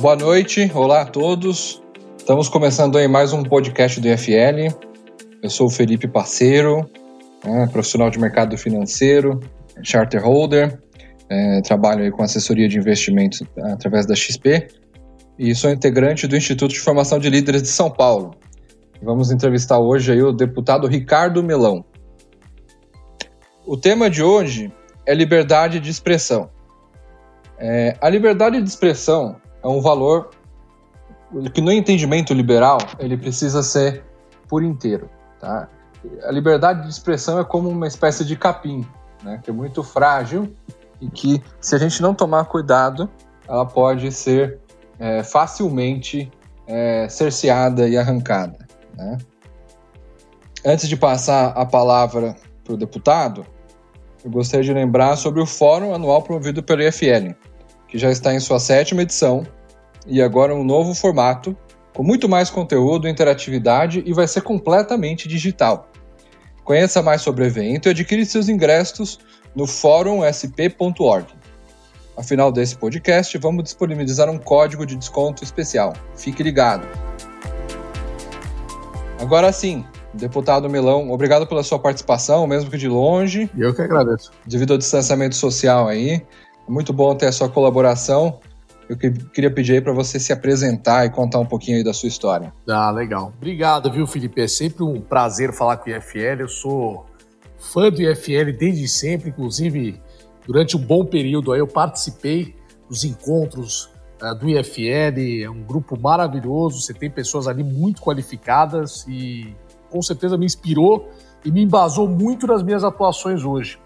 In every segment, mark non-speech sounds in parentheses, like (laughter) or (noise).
Boa noite, olá a todos. Estamos começando aí mais um podcast do IFL. Eu sou o Felipe Parceiro, né, profissional de mercado financeiro, charter holder, é, trabalho aí com assessoria de investimentos através da XP e sou integrante do Instituto de Formação de Líderes de São Paulo. Vamos entrevistar hoje aí o deputado Ricardo Melão. O tema de hoje é liberdade de expressão. É, a liberdade de expressão é um valor que no entendimento liberal ele precisa ser por inteiro, tá? A liberdade de expressão é como uma espécie de capim, né, que é muito frágil e que se a gente não tomar cuidado, ela pode ser é, facilmente é, cerceada e arrancada. Né? Antes de passar a palavra para o deputado, eu gostaria de lembrar sobre o fórum anual promovido pelo IFL, que já está em sua sétima edição e agora um novo formato, com muito mais conteúdo, interatividade e vai ser completamente digital. Conheça mais sobre o evento e adquire seus ingressos no fórumsp.org. Ao final desse podcast, vamos disponibilizar um código de desconto especial. Fique ligado. Agora sim, deputado Melão, obrigado pela sua participação, mesmo que de longe. Eu que agradeço. Devido ao distanciamento social aí. É muito bom ter a sua colaboração. Eu queria pedir aí para você se apresentar e contar um pouquinho aí da sua história. Ah, legal. Obrigado, viu, Felipe? É sempre um prazer falar com o IFL. Eu sou fã do IFL desde sempre, inclusive durante um bom período aí eu participei dos encontros uh, do IFL. É um grupo maravilhoso, você tem pessoas ali muito qualificadas e com certeza me inspirou e me embasou muito nas minhas atuações hoje.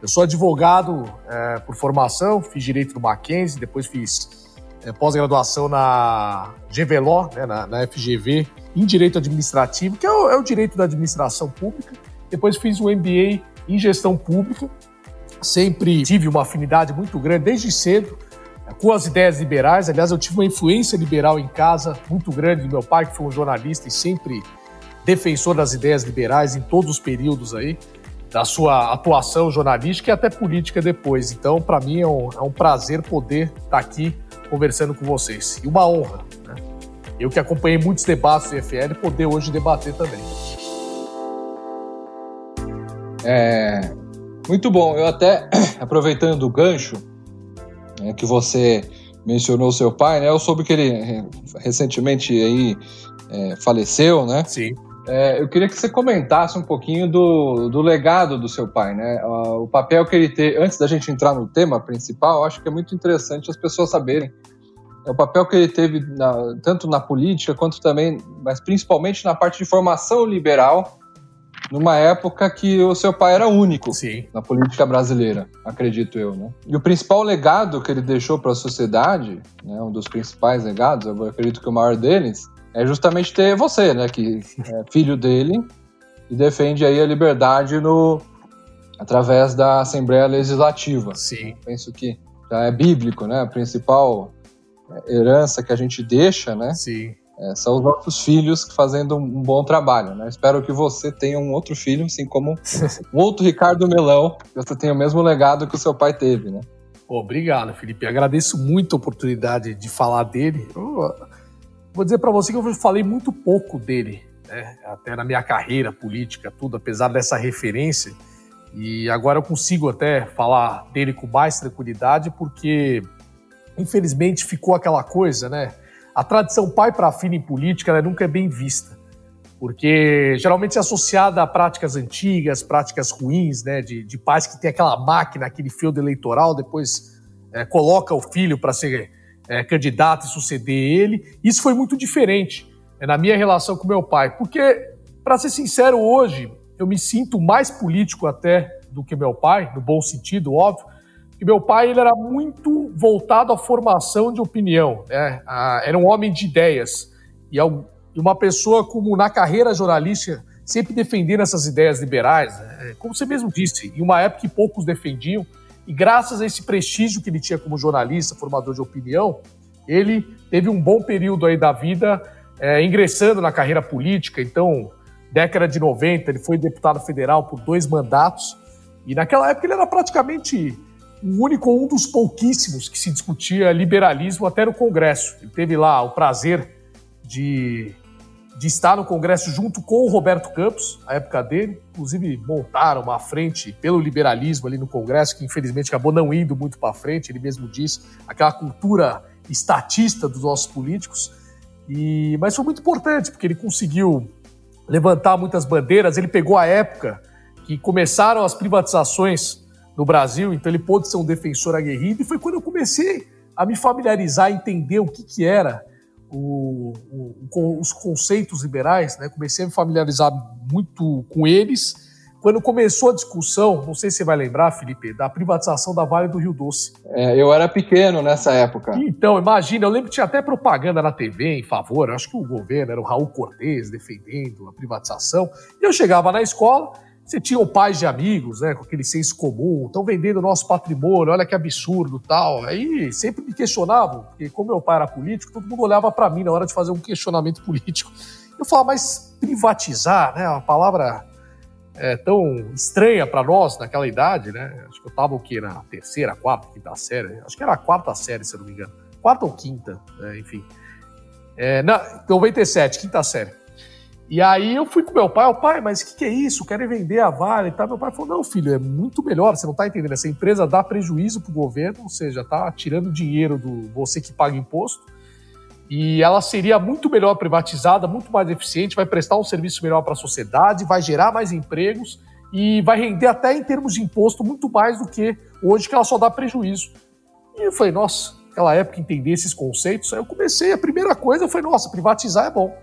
Eu sou advogado é, por formação, fiz direito no Mackenzie, depois fiz é, pós-graduação na GVLO, né, na, na, FGV, em direito administrativo, que é o, é o direito da administração pública. Depois fiz um MBA em gestão pública. Sempre tive uma afinidade muito grande, desde cedo, com as ideias liberais. Aliás, eu tive uma influência liberal em casa muito grande do meu pai, que foi um jornalista e sempre defensor das ideias liberais em todos os períodos aí da sua atuação jornalística e até política depois. Então, para mim é um, é um, prazer poder estar tá aqui conversando com vocês. E uma honra. Né? Eu que acompanhei muitos debates do IFL, poder hoje debater também. É, muito bom. Eu até, (clears throat) aproveitando o gancho né, que você mencionou seu pai, né? Eu soube que ele é, recentemente aí é, faleceu, né? Sim. É, eu queria que você comentasse um pouquinho do, do legado do seu pai, né? O papel que ele teve, antes da gente entrar no tema principal, acho que é muito interessante as pessoas saberem é o papel que ele teve na, tanto na política quanto também, mas principalmente na parte de formação liberal, numa época que o seu pai era único Sim. na política brasileira, acredito eu, né? E o principal legado que ele deixou para a sociedade, né, um dos principais legados, eu acredito que o maior deles, é justamente ter você, né, que é filho dele e defende aí a liberdade no através da Assembleia Legislativa. Sim. Penso que já é bíblico, né? A principal herança que a gente deixa, né? Sim. É, são os nossos filhos fazendo um bom trabalho, né? Espero que você tenha um outro filho, assim como (laughs) um outro Ricardo Melão, que você tenha o mesmo legado que o seu pai teve, né? Obrigado, Felipe. Agradeço muito a oportunidade de falar dele. Eu Vou dizer para você que eu falei muito pouco dele, né? até na minha carreira política, tudo, apesar dessa referência. E agora eu consigo até falar dele com mais tranquilidade, porque infelizmente ficou aquela coisa, né? A tradição pai para filho em política nunca é bem vista, porque geralmente é associada a práticas antigas, práticas ruins, né? De, de pais que tem aquela máquina, aquele feudo eleitoral, depois é, coloca o filho para ser é, candidato e suceder ele. Isso foi muito diferente é, na minha relação com meu pai, porque, para ser sincero, hoje eu me sinto mais político até do que meu pai, no bom sentido, óbvio, que meu pai ele era muito voltado à formação de opinião, né? era um homem de ideias e uma pessoa como na carreira jornalística sempre defendendo essas ideias liberais, né? como você mesmo disse, em uma época que poucos defendiam, e graças a esse prestígio que ele tinha como jornalista, formador de opinião, ele teve um bom período aí da vida é, ingressando na carreira política. Então, década de 90, ele foi deputado federal por dois mandatos, e naquela época ele era praticamente o único, um dos pouquíssimos que se discutia liberalismo até no Congresso. Ele teve lá o prazer de, de estar no Congresso junto com o Roberto Campos, a época dele. Inclusive, montaram uma frente pelo liberalismo ali no Congresso, que infelizmente acabou não indo muito para frente. Ele mesmo disse, aquela cultura estatista dos nossos políticos. E, mas foi muito importante, porque ele conseguiu levantar muitas bandeiras. Ele pegou a época que começaram as privatizações no Brasil, então ele pôde ser um defensor aguerrido. E foi quando eu comecei a me familiarizar, a entender o que, que era o, o, os conceitos liberais. Né? Comecei a me familiarizar muito com eles quando começou a discussão, não sei se você vai lembrar, Felipe, da privatização da Vale do Rio Doce. É, eu era pequeno nessa época. Então, imagina, eu lembro que tinha até propaganda na TV em favor, acho que o governo era o Raul Cortez defendendo a privatização. E eu chegava na escola, você tinha pais de amigos, né, com aquele senso comum, estão vendendo o nosso patrimônio, olha que absurdo tal. Aí sempre me questionavam, porque como meu pai era político, todo mundo olhava para mim na hora de fazer um questionamento (laughs) político. Eu falava, mas privatizar, né, a palavra é, tão estranha para nós naquela idade, né? Acho que eu estava o quê? Na terceira, quarta, quinta série? Acho que era a quarta série, se eu não me engano. Quarta ou quinta, né? enfim. É, na, 97, quinta série. E aí eu fui com meu pai, o pai, mas o que, que, é isso? Querem vender a Vale e tal. Meu pai falou, não, filho, é muito melhor, você não está entendendo. Essa empresa dá prejuízo para o governo, ou seja, está tirando dinheiro do você que paga imposto e ela seria muito melhor privatizada, muito mais eficiente, vai prestar um serviço melhor para a sociedade, vai gerar mais empregos e vai render até em termos de imposto muito mais do que hoje que ela só dá prejuízo. E eu falei, nossa, naquela época entender esses conceitos, aí eu comecei, a primeira coisa foi, nossa, privatizar é bom.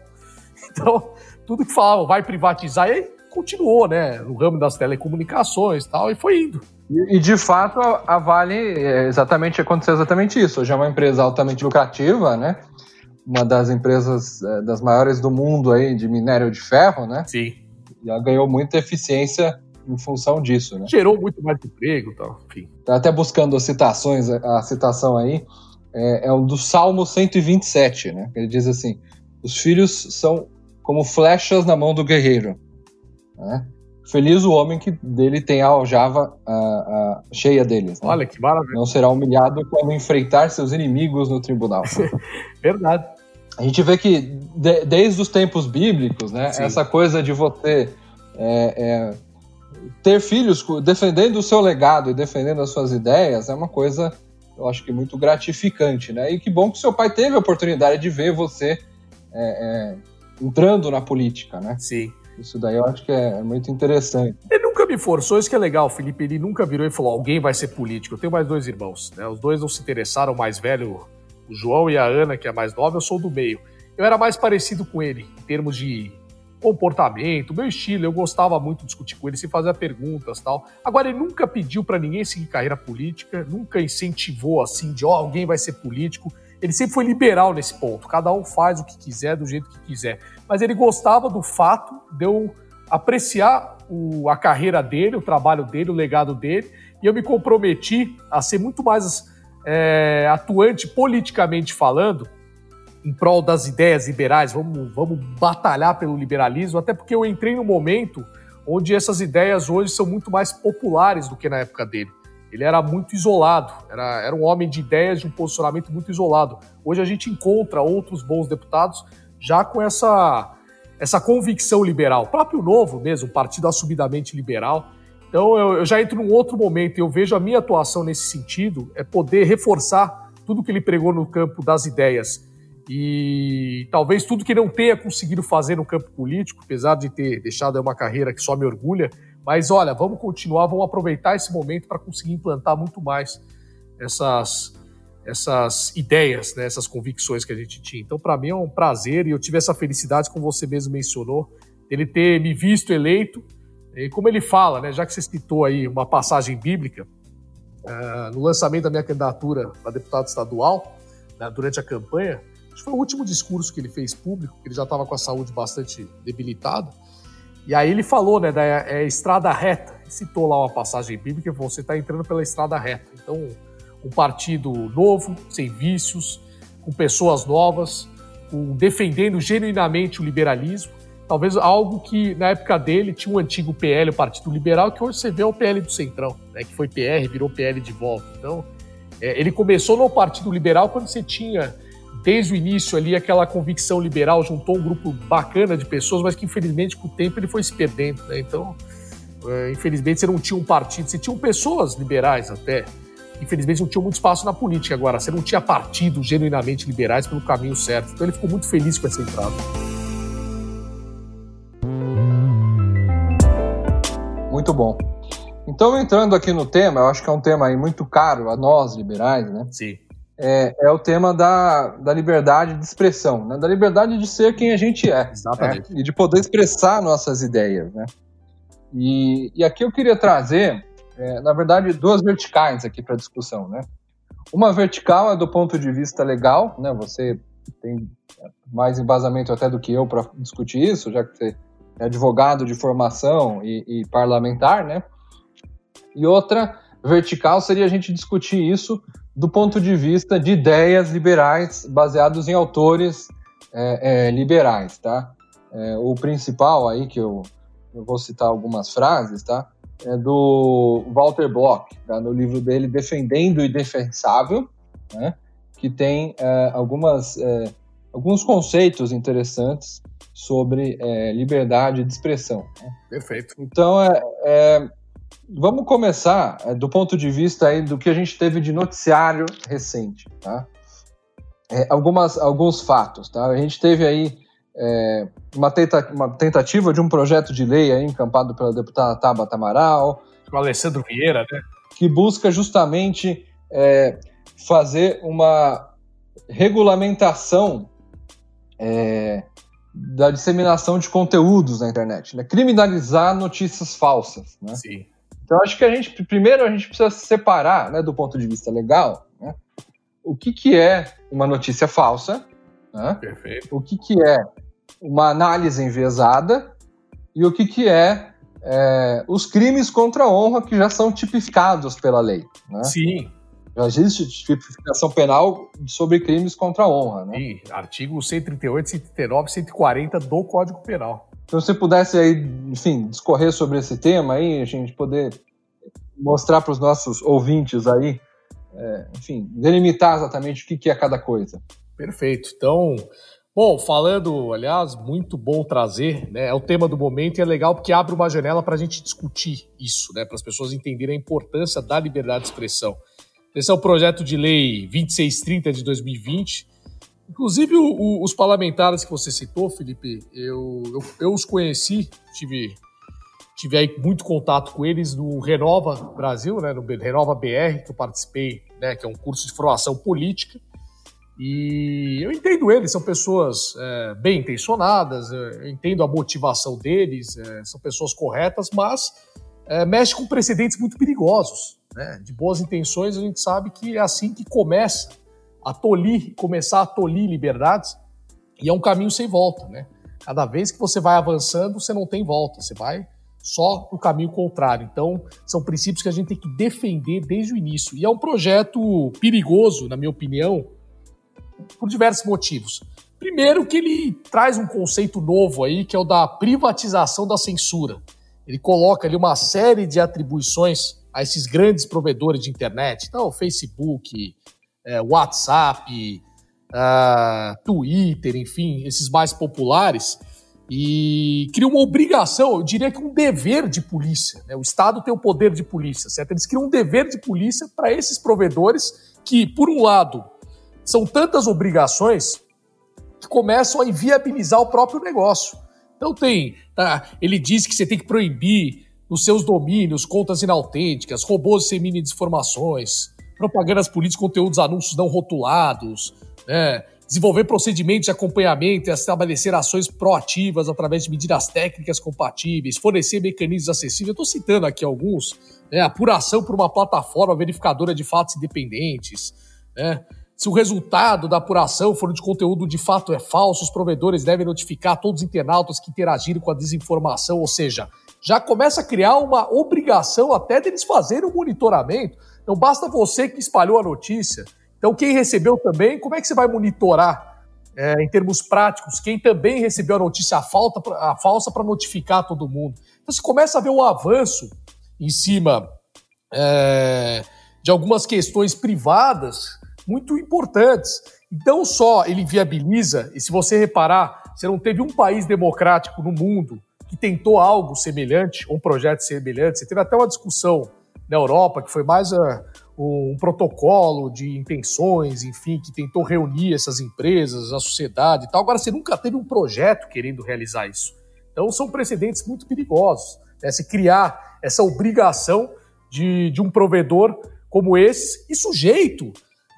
Então, tudo que falava vai privatizar, e aí continuou, né, no ramo das telecomunicações e tal, e foi indo. E, e de fato, a Vale é exatamente aconteceu exatamente isso. Hoje é uma empresa altamente lucrativa, né? uma das empresas é, das maiores do mundo aí de minério de ferro, né? Sim. E ela ganhou muita eficiência em função disso, né? Gerou muito mais emprego e tal, enfim. Tá até buscando as citações, a citação aí é, é o do Salmo 127, né? Ele diz assim: os filhos são como flechas na mão do guerreiro. Né? Feliz o homem que dele tem a aljava a, a, cheia deles. Né? Olha que maravilha. Não será humilhado quando enfrentar seus inimigos no tribunal. (laughs) Verdade a gente vê que de, desde os tempos bíblicos, né, Sim. essa coisa de você é, é, ter filhos defendendo o seu legado e defendendo as suas ideias é uma coisa, eu acho que muito gratificante, né? E que bom que seu pai teve a oportunidade de ver você é, é entrando na política, né? Sim. Isso daí eu acho que é muito interessante. Ele nunca me forçou, isso que é legal, Felipe. Ele nunca virou e falou: alguém vai ser político. Eu tenho mais dois irmãos, né? Os dois não se interessaram, o mais velho o João e a Ana, que é a mais nova, eu sou do meio. Eu era mais parecido com ele, em termos de comportamento, meu estilo, eu gostava muito de discutir com ele, se fazer perguntas tal. Agora, ele nunca pediu para ninguém seguir carreira política, nunca incentivou assim, de ó, oh, alguém vai ser político. Ele sempre foi liberal nesse ponto, cada um faz o que quiser, do jeito que quiser. Mas ele gostava do fato de eu apreciar o, a carreira dele, o trabalho dele, o legado dele, e eu me comprometi a ser muito mais é, atuante politicamente falando, em prol das ideias liberais, vamos, vamos batalhar pelo liberalismo, até porque eu entrei num momento onde essas ideias hoje são muito mais populares do que na época dele. Ele era muito isolado, era, era um homem de ideias, de um posicionamento muito isolado. Hoje a gente encontra outros bons deputados já com essa, essa convicção liberal. O próprio Novo mesmo, um partido assumidamente liberal, então eu, eu já entro num outro momento e eu vejo a minha atuação nesse sentido é poder reforçar tudo que ele pregou no campo das ideias e talvez tudo que não tenha conseguido fazer no campo político, apesar de ter deixado uma carreira que só me orgulha, mas olha, vamos continuar, vamos aproveitar esse momento para conseguir implantar muito mais essas, essas ideias, né, essas convicções que a gente tinha. Então, para mim é um prazer e eu tive essa felicidade, como você mesmo mencionou, ele ter me visto eleito e como ele fala, né, já que você citou aí uma passagem bíblica, uh, no lançamento da minha candidatura para deputado estadual, né, durante a campanha, acho que foi o último discurso que ele fez público, ele já estava com a saúde bastante debilitada, e aí ele falou né, da é, estrada reta, citou lá uma passagem bíblica, você está entrando pela estrada reta. Então, um partido novo, sem vícios, com pessoas novas, com, defendendo genuinamente o liberalismo, talvez algo que na época dele tinha um antigo PL, o Partido Liberal, que hoje você vê é o PL do Centrão, né, que foi PR, virou PL de volta. Então, é, ele começou no Partido Liberal quando você tinha desde o início ali aquela convicção liberal, juntou um grupo bacana de pessoas, mas que infelizmente com o tempo ele foi se perdendo. Né? Então, é, infelizmente você não tinha um partido, você tinha pessoas liberais até, infelizmente não tinha muito espaço na política agora, você não tinha partidos genuinamente liberais pelo caminho certo. Então ele ficou muito feliz com essa entrada. Muito bom. Então, entrando aqui no tema, eu acho que é um tema aí muito caro a nós liberais, né? Sim é, é, o tema da, da liberdade de expressão, né? da liberdade de ser quem a gente é. Exatamente. Né? E de poder expressar nossas ideias. Né? E, e aqui eu queria trazer, é, na verdade, duas verticais aqui para discussão. Né? Uma vertical é do ponto de vista legal, né? você tem mais embasamento até do que eu para discutir isso, já que você é advogado de formação e, e parlamentar, né? E outra vertical seria a gente discutir isso do ponto de vista de ideias liberais baseados em autores é, é, liberais, tá? É, o principal aí que eu, eu, vou citar algumas frases, tá? É do Walter Block, tá? no livro dele Defendendo o Indefensável, né? Que tem é, algumas é, alguns conceitos interessantes sobre liberdade de expressão. Né? Perfeito. Então, é, vamos começar é, do ponto de vista aí do que a gente teve de noticiário recente, tá? É, algumas, alguns fatos, tá? A gente teve aí é, uma, tenta, uma, tentativa de um projeto de lei aí encampado pela deputada Tabata Amaral. O Alessandro Vieira, né? Que busca justamente é, fazer uma regulamentação é, da disseminação de conteúdos na internet, né? criminalizar notícias falsas. Né? Sim. Então, acho que a gente, primeiro, a gente precisa separar, né, do ponto de vista legal, né, o que, que é uma notícia falsa, né, Perfeito. o que, que é uma análise enviesada e o que, que é, é, os crimes contra a honra que já são tipificados pela lei. Né? Sim. Já existe tipificação penal sobre crimes contra a honra. Né? Sim, artigo 138, 139, 140 do Código Penal. Se você pudesse aí, enfim, discorrer sobre esse tema aí, a gente poder mostrar para os nossos ouvintes aí, é, enfim, delimitar exatamente o que, que é cada coisa. Perfeito. Então, bom, falando, aliás, muito bom trazer, né? É o tema do momento e é legal porque abre uma janela para a gente discutir isso, né? Para as pessoas entenderem a importância da liberdade de expressão. Esse é o projeto de lei 2630 de 2020 Inclusive, o, o, os parlamentares que você citou, Felipe, eu, eu, eu, os conheci, tive, tive aí muito contato com eles no Renova Brasil, né, no Renova BR, que eu participei, né, que é um curso de formação política. E eu entendo eles, são pessoas é, bem intencionadas, eu entendo a motivação deles, é, são pessoas corretas, mas é, mexe com precedentes muito perigosos. Né? De boas intenções, a gente sabe que é assim que começa a tolir, começar a tolir liberdades, e é um caminho sem volta, né? Cada vez que você vai avançando, você não tem volta, você vai só no caminho contrário. Então, são princípios que a gente tem que defender desde o início. E é um projeto perigoso, na minha opinião, por diversos motivos. Primeiro, que ele traz um conceito novo aí, que é o da privatização da censura. Ele coloca ali uma série de atribuições a esses grandes provedores de internet, então, Facebook, é, WhatsApp, uh, Twitter, enfim, esses mais populares, e cria uma obrigação, eu diria que um dever de polícia. Né? O Estado tem o poder de polícia, certo? Eles criam um dever de polícia para esses provedores que, por um lado, são tantas obrigações que começam a inviabilizar o próprio negócio. Então tem, tá, ele diz que você tem que proibir nos seus domínios contas inautênticas, robôs disseminem desinformações, propagandas políticas, conteúdos, anúncios não rotulados, né? desenvolver procedimentos de acompanhamento e estabelecer ações proativas através de medidas técnicas compatíveis, fornecer mecanismos acessíveis. Estou citando aqui alguns, né? apuração por uma plataforma verificadora de fatos independentes. Né? Se o resultado da apuração for de conteúdo de fato é falso, os provedores devem notificar todos os internautas que interagiram com a desinformação, ou seja, já começa a criar uma obrigação até deles fazerem o monitoramento não basta você que espalhou a notícia. Então, quem recebeu também, como é que você vai monitorar é, em termos práticos, quem também recebeu a notícia a, falta, a falsa para notificar todo mundo. Então você começa a ver o avanço em cima é, de algumas questões privadas muito importantes. Então só ele viabiliza, e se você reparar, você não teve um país democrático no mundo que tentou algo semelhante, um projeto semelhante. Você teve até uma discussão na Europa, que foi mais uh, um protocolo de intenções, enfim, que tentou reunir essas empresas, a sociedade e tal. Agora, você nunca teve um projeto querendo realizar isso. Então, são precedentes muito perigosos. Né? Se criar essa obrigação de, de um provedor como esse e sujeito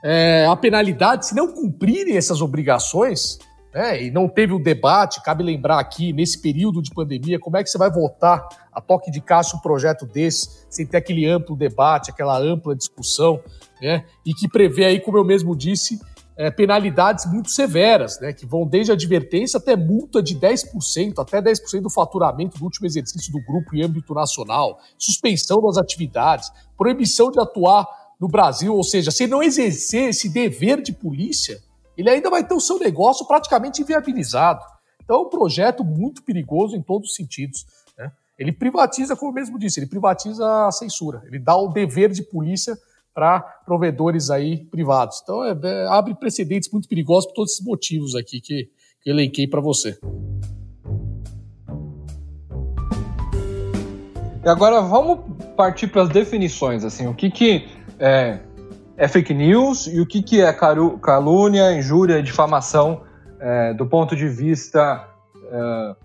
é, a penalidade se não cumprirem essas obrigações né, e não teve o um debate, cabe lembrar aqui, nesse período de pandemia, como é que você vai votar a toque de caixa um projeto desse, sem ter aquele amplo debate, aquela ampla discussão, né, e que prevê aí, como eu mesmo disse, é, penalidades muito severas, né, que vão desde advertência até multa de 10%, até 10% do faturamento do último exercício do grupo em âmbito nacional, suspensão das atividades, proibição de atuar no Brasil, ou seja, se não exercer esse dever de polícia, ele ainda vai ter o seu negócio praticamente inviabilizado. Então é um projeto muito perigoso em todos os sentidos. Ele privatiza, como eu mesmo disse, ele privatiza a censura. Ele dá o dever de polícia para provedores aí privados. Então é, é, abre precedentes muito perigosos por todos esses motivos aqui que, que eu elenquei para você. E agora vamos partir para as definições. Assim, o que, que é, é fake news e o que, que é calúnia, injúria, difamação é, do ponto de vista é,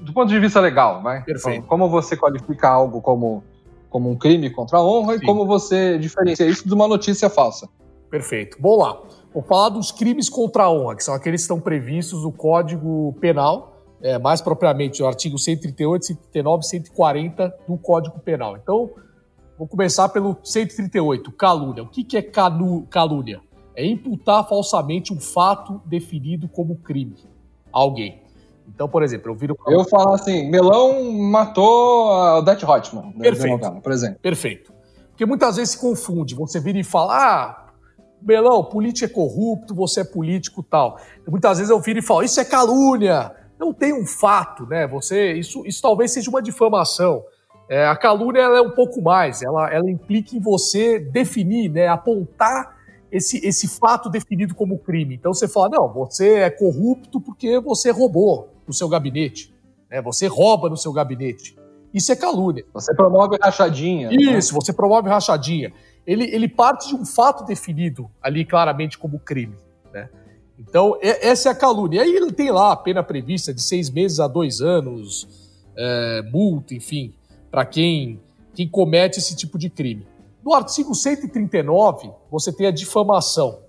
do ponto de vista legal, vai? Perfeito. Como você qualifica algo como, como um crime contra a honra Sim. e como você diferencia isso de uma notícia falsa? Perfeito. Vamos lá. Vou falar dos crimes contra a honra, que são aqueles que estão previstos no Código Penal, é, mais propriamente no artigo 138, 139 e 140 do Código Penal. Então, Vou começar pelo 138, calúnia. O que, que é calúnia? É imputar falsamente um fato definido como crime a alguém. Então, por exemplo, eu viro. Eu falo assim: Melão matou o Death Hotman. Perfeito. por exemplo. Perfeito. Porque muitas vezes se confunde. Você vira e fala: ah, Melão, político é corrupto, você é político tal. Muitas vezes eu viro e falo: isso é calúnia. Não tem um fato, né? Você, isso, isso talvez seja uma difamação. É, a calúnia é um pouco mais, ela, ela implica em você definir, né, apontar esse, esse fato definido como crime. Então você fala, não, você é corrupto porque você roubou no seu gabinete, né, você rouba no seu gabinete. Isso é calúnia. Você promove rachadinha. Né? Isso, né? você promove rachadinha. Ele, ele parte de um fato definido ali claramente como crime. Né? Então, é, essa é a calúnia. E aí ele tem lá a pena prevista de seis meses a dois anos, é, multa, enfim para quem, quem comete esse tipo de crime. No artigo 139, você tem a difamação.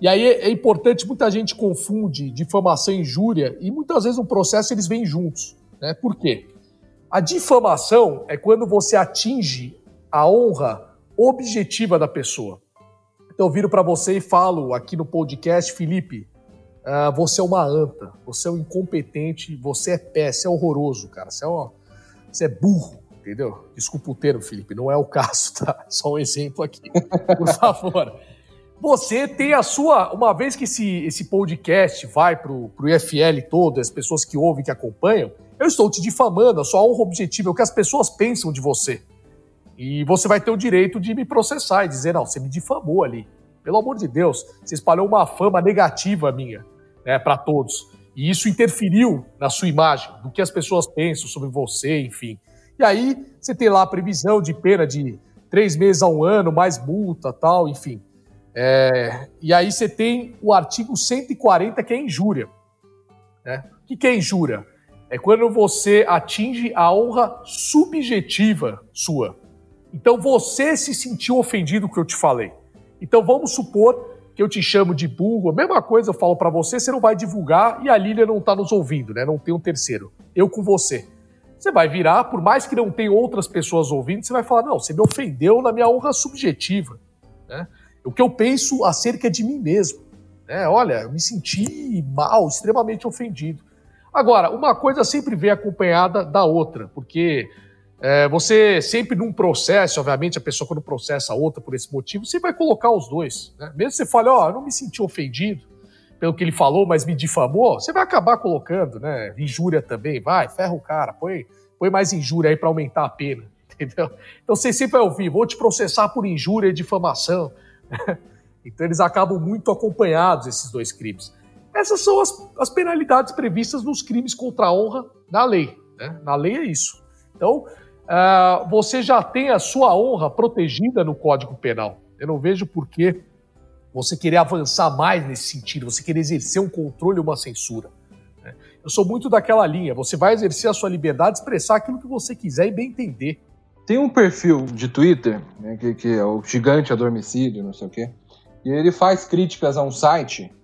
E aí é, é importante, muita gente confunde difamação e injúria, e muitas vezes no processo eles vêm juntos. Né? Por quê? A difamação é quando você atinge a honra objetiva da pessoa. Então eu viro para você e falo aqui no podcast, Felipe, uh, você é uma anta, você é um incompetente, você é pé, você é horroroso, cara, você é, uma, você é burro entendeu? Desculpa o termo, Felipe, não é o caso, (laughs) tá? Só um exemplo aqui, por favor. Você tem a sua. Uma vez que esse, esse podcast vai para o IFL todo, as pessoas que ouvem, que acompanham, eu estou te difamando, a sua honra objetiva é o que as pessoas pensam de você. E você vai ter o direito de me processar e dizer: não, você me difamou ali. Pelo amor de Deus, você espalhou uma fama negativa minha né, para todos. E isso interferiu na sua imagem, do que as pessoas pensam sobre você, enfim. E aí você tem lá a previsão de pena de três meses a um ano, mais multa, tal, enfim. É, e aí você tem o artigo 140, que é injúria. Né? O que é injúria? É quando você atinge a honra subjetiva sua. Então você se sentiu ofendido que eu te falei. Então vamos supor que eu te chamo de burro, a mesma coisa eu falo para você, você não vai divulgar e a Lília não está nos ouvindo, né? Não tem um terceiro. Eu com você. Você vai virar, por mais que não tenha outras pessoas ouvindo, você vai falar: não, você me ofendeu na minha honra subjetiva. Né? O que eu penso acerca de mim mesmo. Né? Olha, eu me senti mal, extremamente ofendido. Agora, uma coisa sempre vem acompanhada da outra, porque é, você sempre num processo, obviamente, a pessoa quando processa a outra por esse motivo, você vai colocar os dois. Né? Mesmo você fale, ó, oh, eu não me senti ofendido, pelo que ele falou, mas me difamou, você vai acabar colocando, né? Injúria também, vai, ferra o cara, põe, põe mais injúria aí para aumentar a pena, (laughs) entendeu? Então você sempre vai ouvir, vou te processar por injúria e difamação. (laughs) então eles acabam muito acompanhados, esses dois crimes. Essas são as, as penalidades previstas nos crimes contra a honra na lei. Né? Na lei é isso. Então, uh, você já tem a sua honra protegida no Código Penal. Eu não vejo por que você querer avançar mais nesse sentido, você querer exercer um controle ou uma censura. Né? Eu sou muito daquela linha, você vai exercer a sua liberdade de expressar aquilo que você quiser e bem entender. Tem um perfil de Twitter, né, que, que, é o gigante adormecido, não sei o quê, e ele faz críticas a um site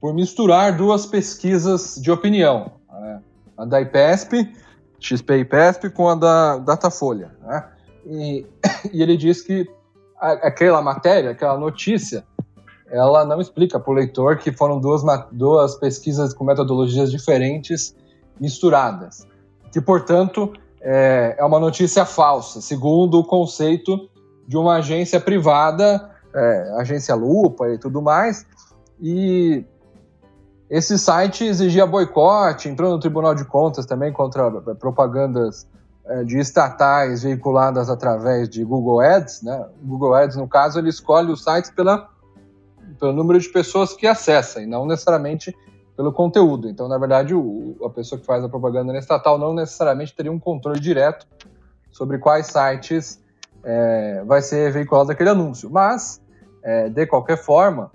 por misturar duas pesquisas de opinião, né? a da IPESP, XP IPESP, com a da Datafolha. Né? E, (coughs) e ele diz que aquela matéria, aquela notícia, ela não explica para o leitor que foram duas, duas pesquisas com metodologias diferentes misturadas. Que, portanto, é, é uma notícia falsa, segundo o conceito de uma agência privada, é, agência Lupa e tudo mais. E esse site exigia boicote, entrou no Tribunal de Contas também contra propagandas é, de estatais veiculadas através de Google Ads. Né? Google Ads, no caso, ele escolhe os sites pela pelo número de pessoas que acessa e não necessariamente pelo conteúdo. Então, na verdade, o, a pessoa que faz a propaganda estatal não necessariamente teria um controle direto sobre quais sites é, vai ser veiculado aquele anúncio. Mas, é, de qualquer forma,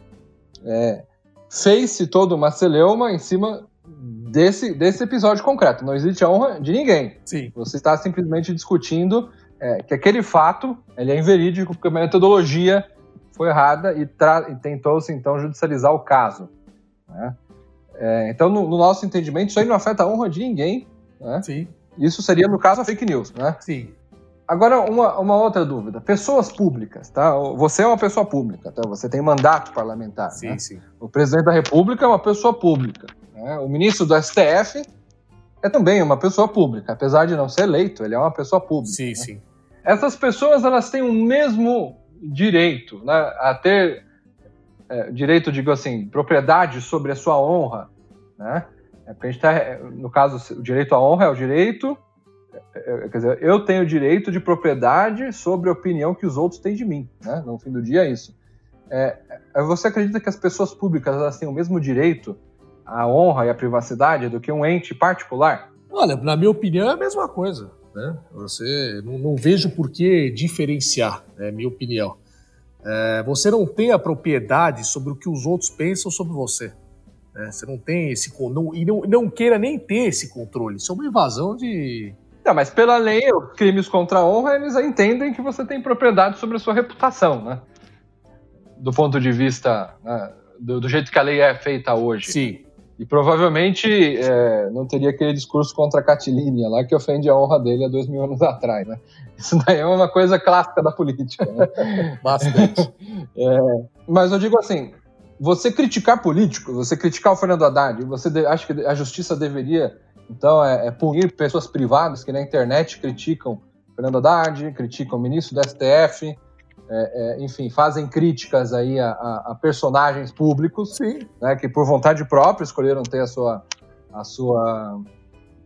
é, fez-se toda uma celeuma em cima desse, desse episódio concreto. Não existe a honra de ninguém. Sim. Você está simplesmente discutindo é, que aquele fato ele é inverídico porque a metodologia foi errada e, e tentou-se então judicializar o caso. Né? É, então, no, no, nosso entendimento, isso aí não afeta a honra de ninguém. Né? Sim. Isso seria, no caso, a fake news. Né? Sim. Agora, uma, uma outra dúvida. Pessoas públicas, tá? Você é uma pessoa pública, tá? Você tem mandato parlamentar. Sim, né? sim. O presidente da República é uma pessoa pública. Né? O ministro do STF é também uma pessoa pública. Apesar de não ser eleito, ele é uma pessoa pública. Sim, né? sim. Essas pessoas, elas têm o mesmo direito, né, a ter é, direito, digo assim, propriedade sobre a sua honra, né? É a gente tá, no caso, o direito à honra é o direito, é, é, quer dizer, eu tenho direito de propriedade sobre a opinião que os outros têm de mim, né? No fim do dia é isso. É, é, você acredita que as pessoas públicas elas têm o mesmo direito à honra e à privacidade do que um ente particular? Olha, na minha opinião é a mesma coisa. Né? Você não, não vejo por que diferenciar, é minha opinião. É, você não tem a propriedade sobre o que os outros pensam sobre você. Né? Você não tem esse não, e não, não queira nem ter esse controle. Isso é uma invasão de. Não, mas pela lei, os crimes contra a honra, eles entendem que você tem propriedade sobre a sua reputação, né? Do ponto de vista né? do, do jeito que a lei é feita hoje. Sim. E provavelmente é, não teria aquele discurso contra a Catilínia lá que ofende a honra dele há dois mil anos atrás, né? Isso daí é uma coisa clássica da política. Né? (laughs) Bastante. É, mas eu digo assim, você criticar políticos, você criticar o Fernando Haddad, você de, acha que a justiça deveria, então, é, é punir pessoas privadas que na internet criticam o Fernando Haddad, criticam o ministro do STF, é, é, enfim, fazem críticas aí a, a, a personagens públicos, né, que por vontade própria escolheram ter a sua, a sua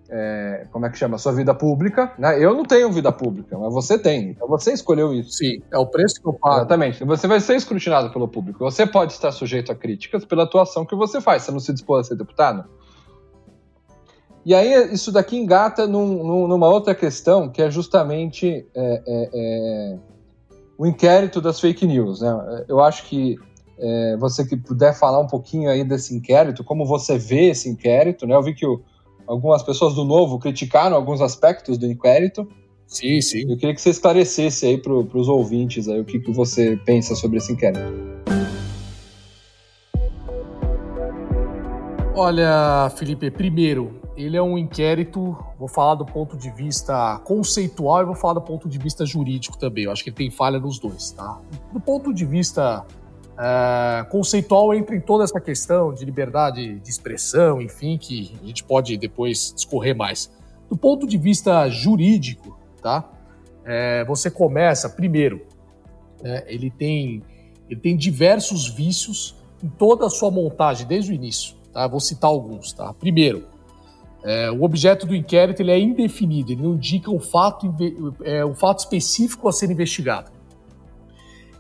é, como é que chama, a sua vida pública. Né? Eu não tenho vida pública, mas você tem. Então você escolheu isso. Sim, é o preço que eu pago. Exatamente. Você vai ser escrutinado pelo público. Você pode estar sujeito a críticas pela atuação que você faz. Você não se dispôs a ser deputado? E aí isso daqui engata num, num, numa outra questão, que é justamente é, é, é o inquérito das fake news. Né? Eu acho que é, você que puder falar um pouquinho aí desse inquérito, como você vê esse inquérito, né? Eu vi que o, algumas pessoas do Novo criticaram alguns aspectos do inquérito. Sim, sim. Eu queria que você esclarecesse aí para os ouvintes aí, o que, que você pensa sobre esse inquérito. Olha, Felipe, primeiro, ele é um inquérito, vou falar do ponto de vista conceitual e vou falar do ponto de vista jurídico também. Eu acho que ele tem falha nos dois, tá? Do ponto de vista é, conceitual entra em toda essa questão de liberdade de expressão, enfim, que a gente pode depois discorrer mais. Do ponto de vista jurídico, tá? É, você começa, primeiro, é, ele, tem, ele tem diversos vícios em toda a sua montagem, desde o início. Tá? Vou citar alguns. Tá? Primeiro, é, o objeto do inquérito ele é indefinido, ele não indica um fato, é, fato específico a ser investigado.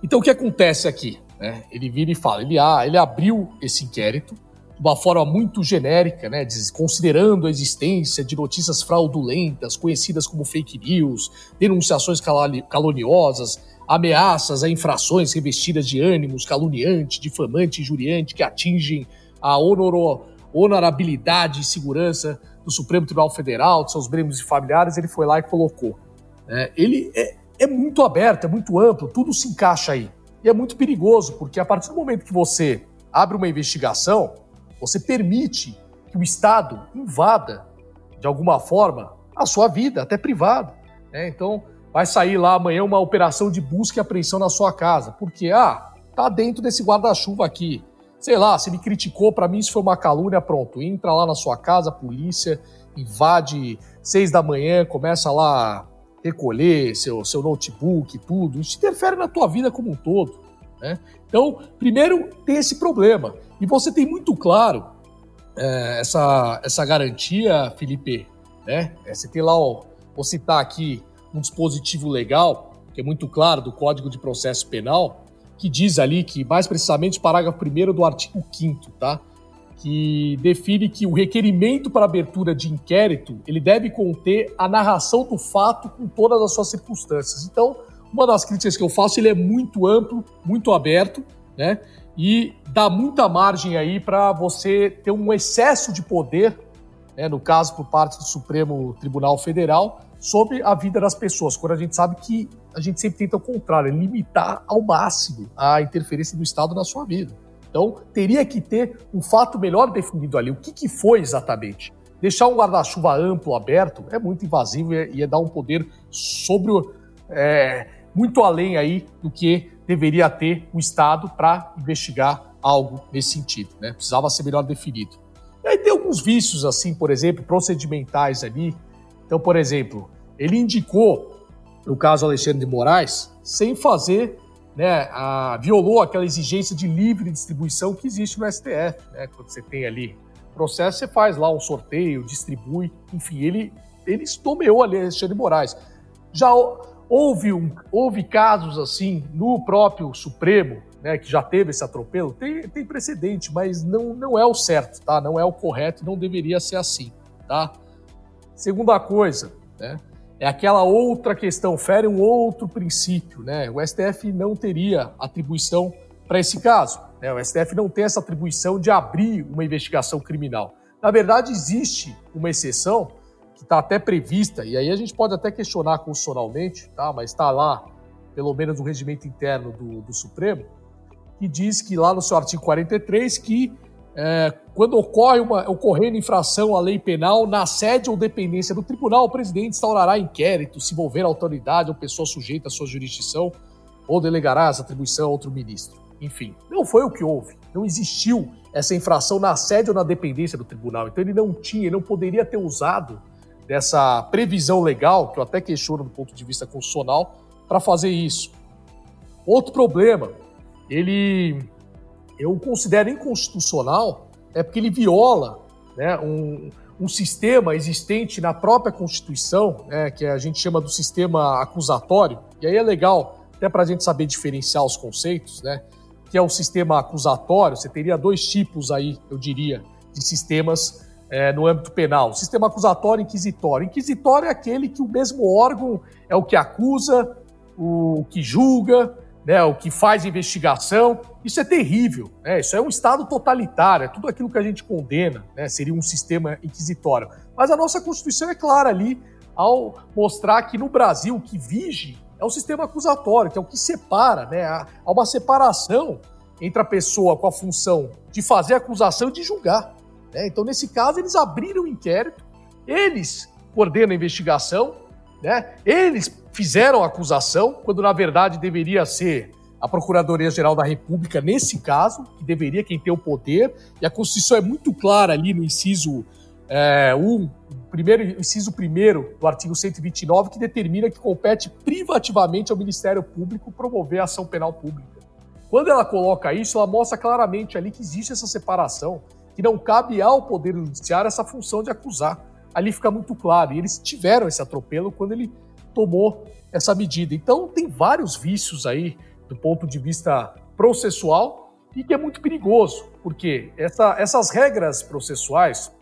Então, o que acontece aqui? Né? Ele vira e fala: ele, ah, ele abriu esse inquérito de uma forma muito genérica, né? considerando a existência de notícias fraudulentas, conhecidas como fake news, denunciações caluniosas, ameaças a infrações revestidas de ânimos caluniante, difamante injuriante que atingem a honorabilidade e segurança do Supremo Tribunal Federal, de seus membros e familiares, ele foi lá e colocou. É, ele é, é muito aberto, é muito amplo, tudo se encaixa aí. E é muito perigoso, porque a partir do momento que você abre uma investigação, você permite que o Estado invada, de alguma forma, a sua vida, até privada. Né? Então, vai sair lá amanhã uma operação de busca e apreensão na sua casa, porque, ah, tá dentro desse guarda-chuva aqui sei lá, se me criticou, para mim isso foi uma calúnia, pronto. Entra lá na sua casa, polícia invade seis da manhã, começa lá recolher seu, seu notebook, tudo. Isso interfere na tua vida como um todo. Né? Então, primeiro tem esse problema. E você tem muito claro é, essa, essa garantia, Felipe. Né? É, você tem lá, ó, vou citar aqui um dispositivo legal, que é muito claro, do Código de Processo Penal, que diz ali que, mais precisamente, parágrafo 1 do artigo 5 tá? Que define que o requerimento para abertura de inquérito ele deve conter a narração do fato com todas as suas circunstâncias. Então, uma das críticas que eu faço, ele é muito amplo, muito aberto, né? E dá muita margem aí para você ter um excesso de poder, né, no caso por parte do Supremo Tribunal Federal, sobre a vida das pessoas, quando a gente sabe que a gente sempre tenta o contrário, limitar ao máximo a interferência do Estado na sua vida. Então, teria que ter um fato melhor definido ali. O que, que foi exatamente? Deixar um guarda-chuva amplo, aberto, é muito invasivo e é, dar um poder sobre é, muito além aí do que deveria ter o Estado para investigar algo nesse sentido. Né? Precisava ser melhor definido. E aí tem alguns vícios, assim, por exemplo, procedimentais ali, então, por exemplo, ele indicou, no caso Alexandre de Moraes, sem fazer, né, a, violou aquela exigência de livre distribuição que existe no STF. Né? Quando você tem ali processo, você faz lá um sorteio, distribui, enfim, ele, ele nomeou ali Alexandre de Moraes. Já houve, um, houve casos assim no próprio Supremo, né, que já teve esse atropelo, tem, tem precedente, mas não, não é o certo, tá? Não é o correto, não deveria ser assim, tá? Segunda coisa, né, é aquela outra questão, fere um outro princípio. Né? O STF não teria atribuição para esse caso. Né? O STF não tem essa atribuição de abrir uma investigação criminal. Na verdade, existe uma exceção que está até prevista, e aí a gente pode até questionar constitucionalmente, tá? mas está lá, pelo menos no regimento interno do, do Supremo, que diz que lá no seu artigo 43 que é, quando ocorre uma ocorrendo infração à lei penal na sede ou dependência do tribunal, o presidente instaurará inquérito se envolver autoridade ou pessoa sujeita à sua jurisdição ou delegará essa atribuição a outro ministro. Enfim, não foi o que houve. Não existiu essa infração na sede ou na dependência do tribunal. Então ele não tinha, ele não poderia ter usado dessa previsão legal, que eu até questiono do ponto de vista constitucional, para fazer isso. Outro problema, ele eu considero inconstitucional é porque ele viola né, um, um sistema existente na própria Constituição, né, que a gente chama do sistema acusatório, e aí é legal, até para a gente saber diferenciar os conceitos, né, que é o sistema acusatório, você teria dois tipos aí, eu diria, de sistemas é, no âmbito penal. Sistema acusatório e inquisitório. Inquisitório é aquele que o mesmo órgão é o que acusa, o que julga, né, o que faz investigação. Isso é terrível, né? Isso é um Estado totalitário, é tudo aquilo que a gente condena, né? Seria um sistema inquisitório. Mas a nossa Constituição é clara ali ao mostrar que no Brasil o que vige é o sistema acusatório, que é o que separa, né? Há uma separação entre a pessoa com a função de fazer acusação e de julgar. Né? Então, nesse caso, eles abriram o inquérito, eles coordenam a investigação, né? Eles fizeram acusação, quando na verdade deveria ser a Procuradoria-Geral da República, nesse caso, que deveria quem tem o poder, e a Constituição é muito clara ali no inciso é, um, primeiro, inciso primeiro do artigo 129, que determina que compete privativamente ao Ministério Público promover a ação penal pública. Quando ela coloca isso, ela mostra claramente ali que existe essa separação, que não cabe ao Poder Judiciário essa função de acusar. Ali fica muito claro. E eles tiveram esse atropelo quando ele tomou essa medida. Então, tem vários vícios aí do ponto de vista processual e que é muito perigoso, porque essa, essas regras processuais,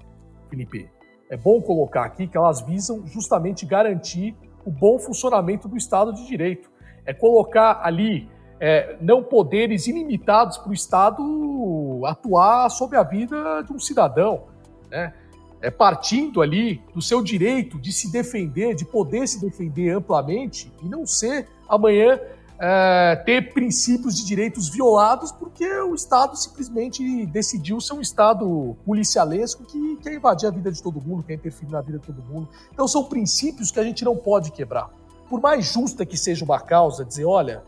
Felipe, é bom colocar aqui que elas visam justamente garantir o bom funcionamento do Estado de Direito. É colocar ali é, não poderes ilimitados para o Estado atuar sobre a vida de um cidadão, né? É partindo ali do seu direito de se defender, de poder se defender amplamente e não ser amanhã é, ter princípios de direitos violados porque o Estado simplesmente decidiu ser um Estado policialesco que quer invadir a vida de todo mundo, quer interferir na vida de todo mundo. Então são princípios que a gente não pode quebrar. Por mais justa que seja uma causa, dizer, olha,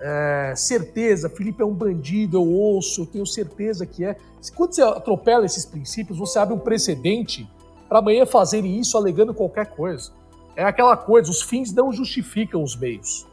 é, certeza, Felipe é um bandido, eu ouço, eu tenho certeza que é. Quando você atropela esses princípios, você abre um precedente para amanhã fazerem isso alegando qualquer coisa. É aquela coisa, os fins não justificam os meios.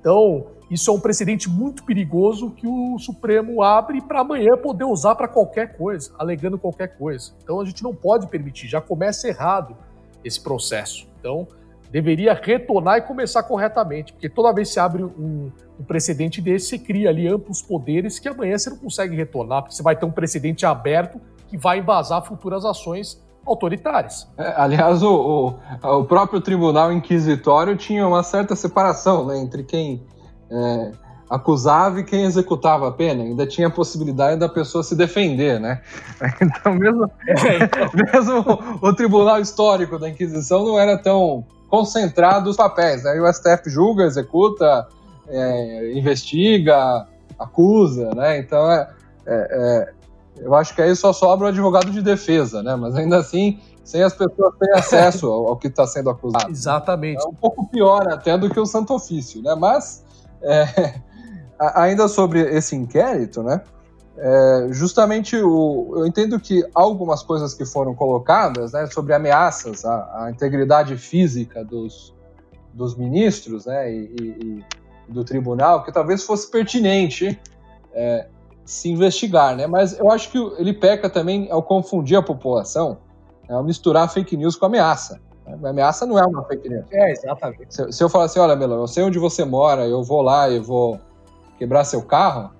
Então, isso é um precedente muito perigoso que o Supremo abre para amanhã poder usar para qualquer coisa, alegando qualquer coisa. Então, a gente não pode permitir, já começa errado esse processo. Então, deveria retornar e começar corretamente, porque toda vez que se abre um, um, precedente desse, você cria ali amplos poderes que amanhã você não consegue retornar, porque você vai ter um precedente aberto que vai embasar futuras ações autoritárias. É, aliás, o, o, o, próprio tribunal inquisitório tinha uma certa separação né, entre quem é, acusava e quem executava a pena. Ainda tinha a possibilidade da pessoa se defender, né? (laughs) Então, mesmo, é, então. (laughs) mesmo o, o, tribunal histórico da Inquisição não era tão concentrado os papéis. Né? o STF julga, executa, é, investiga, acusa, né? Então, é, é, é eu acho que aí só sobra o advogado de defesa, né? Mas ainda assim, sem as pessoas terem (laughs) acesso ao, ao que está sendo acusado. Exatamente. É um pouco pior até do que o Santo Ofício, né? Mas, é, (laughs) ainda sobre esse inquérito, né? É, justamente o, eu entendo que algumas coisas que foram colocadas né, sobre ameaças à, à integridade física dos, dos ministros né, e, e, e, do tribunal, que talvez fosse pertinente é, se investigar, né? Mas eu acho que ele peca também ao confundir a população, né? ao misturar fake news com ameaça. A ameaça não é uma fake news. É, exatamente. Se, se eu falar assim, olha, Melão, eu sei onde você mora, eu vou lá, eu vou quebrar seu carro,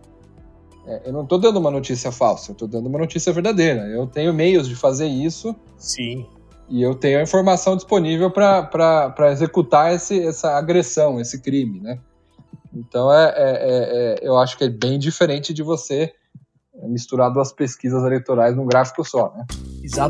é, eu não estou dando uma notícia falsa, eu estou dando uma notícia verdadeira. Eu tenho meios de fazer isso. Sim. E eu tenho a informação disponível para executar esse, essa agressão, esse crime, né? Então, é, é, é, é, eu acho que é bem diferente de você misturar duas pesquisas eleitorais num gráfico só, né? Você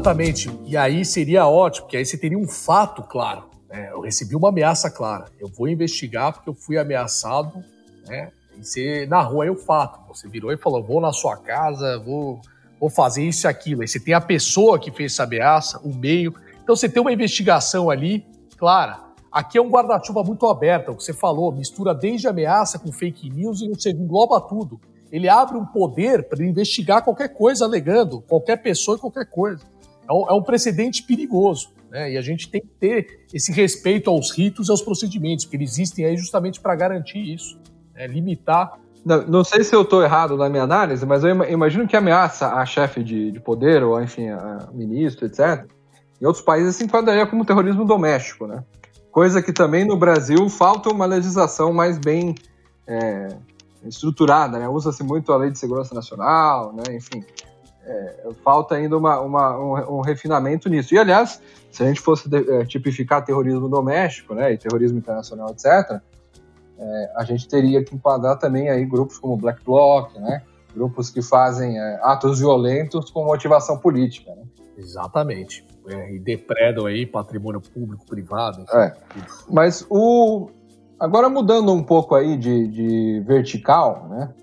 E aí seria ótimo, porque aí você teria um fato claro. Né? Eu recebi uma ameaça clara. Eu vou investigar porque eu fui ameaçado, né? E você narrou aí o fato. Você virou e falou: vou na sua casa, vou, vou fazer isso e aquilo. Aí você tem a pessoa que fez essa ameaça, o meio. Então você tem uma investigação ali clara. Aqui é um guarda-chuva muito aberto, é o que você falou, mistura desde ameaça com fake news e você engloba tudo. Ele abre um poder para investigar qualquer coisa alegando, qualquer pessoa e qualquer coisa. É um, é um precedente perigoso. Né? E a gente tem que ter esse respeito aos ritos e aos procedimentos, que eles existem aí justamente para garantir isso, né? limitar. Não, não, sei se eu estou errado na minha análise, mas eu imagino que ameaça a chefe de, de poder, ou enfim, a ministro, etc., em outros países se enquadraria como terrorismo doméstico, né? Coisa que também no Brasil falta uma legislação mais bem é, estruturada, né? Usa-se muito a Lei de Segurança Nacional, né? Enfim, é, falta ainda uma, uma, um, um, refinamento nisso. E, aliás, se a gente fosse é, tipificar terrorismo doméstico, né, e terrorismo internacional, etc., é, a gente teria que enquadrar também aí grupos como Black Bloc, né, grupos que fazem é, atos violentos com motivação política. Né? Exatamente é, e depredam aí patrimônio público, privado. Enfim, é. Mas o agora mudando um pouco aí de, de vertical, né?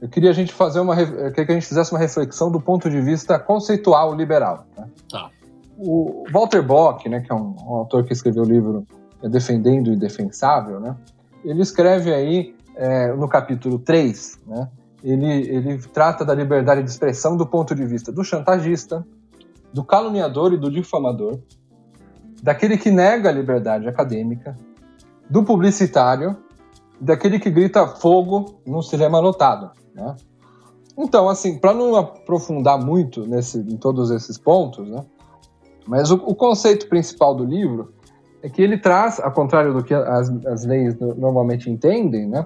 Eu queria a gente fazer uma, queria que a gente fizesse uma reflexão do ponto de vista conceitual liberal. Né? Tá. O Walter Bock, né, que é um, um autor que escreveu o livro Defendendo o Indefensável, né? Ele escreve aí é, no capítulo 3, né? Ele, ele trata da liberdade de expressão do ponto de vista do chantagista, do caluniador e do difamador, daquele que nega a liberdade acadêmica, do publicitário daquele que grita fogo no cinema lotado. Né? Então, assim, para não aprofundar muito nesse, em todos esses pontos, né? mas o, o, conceito principal do livro é que ele traz, ao contrário do que as, as leis normalmente entendem, né?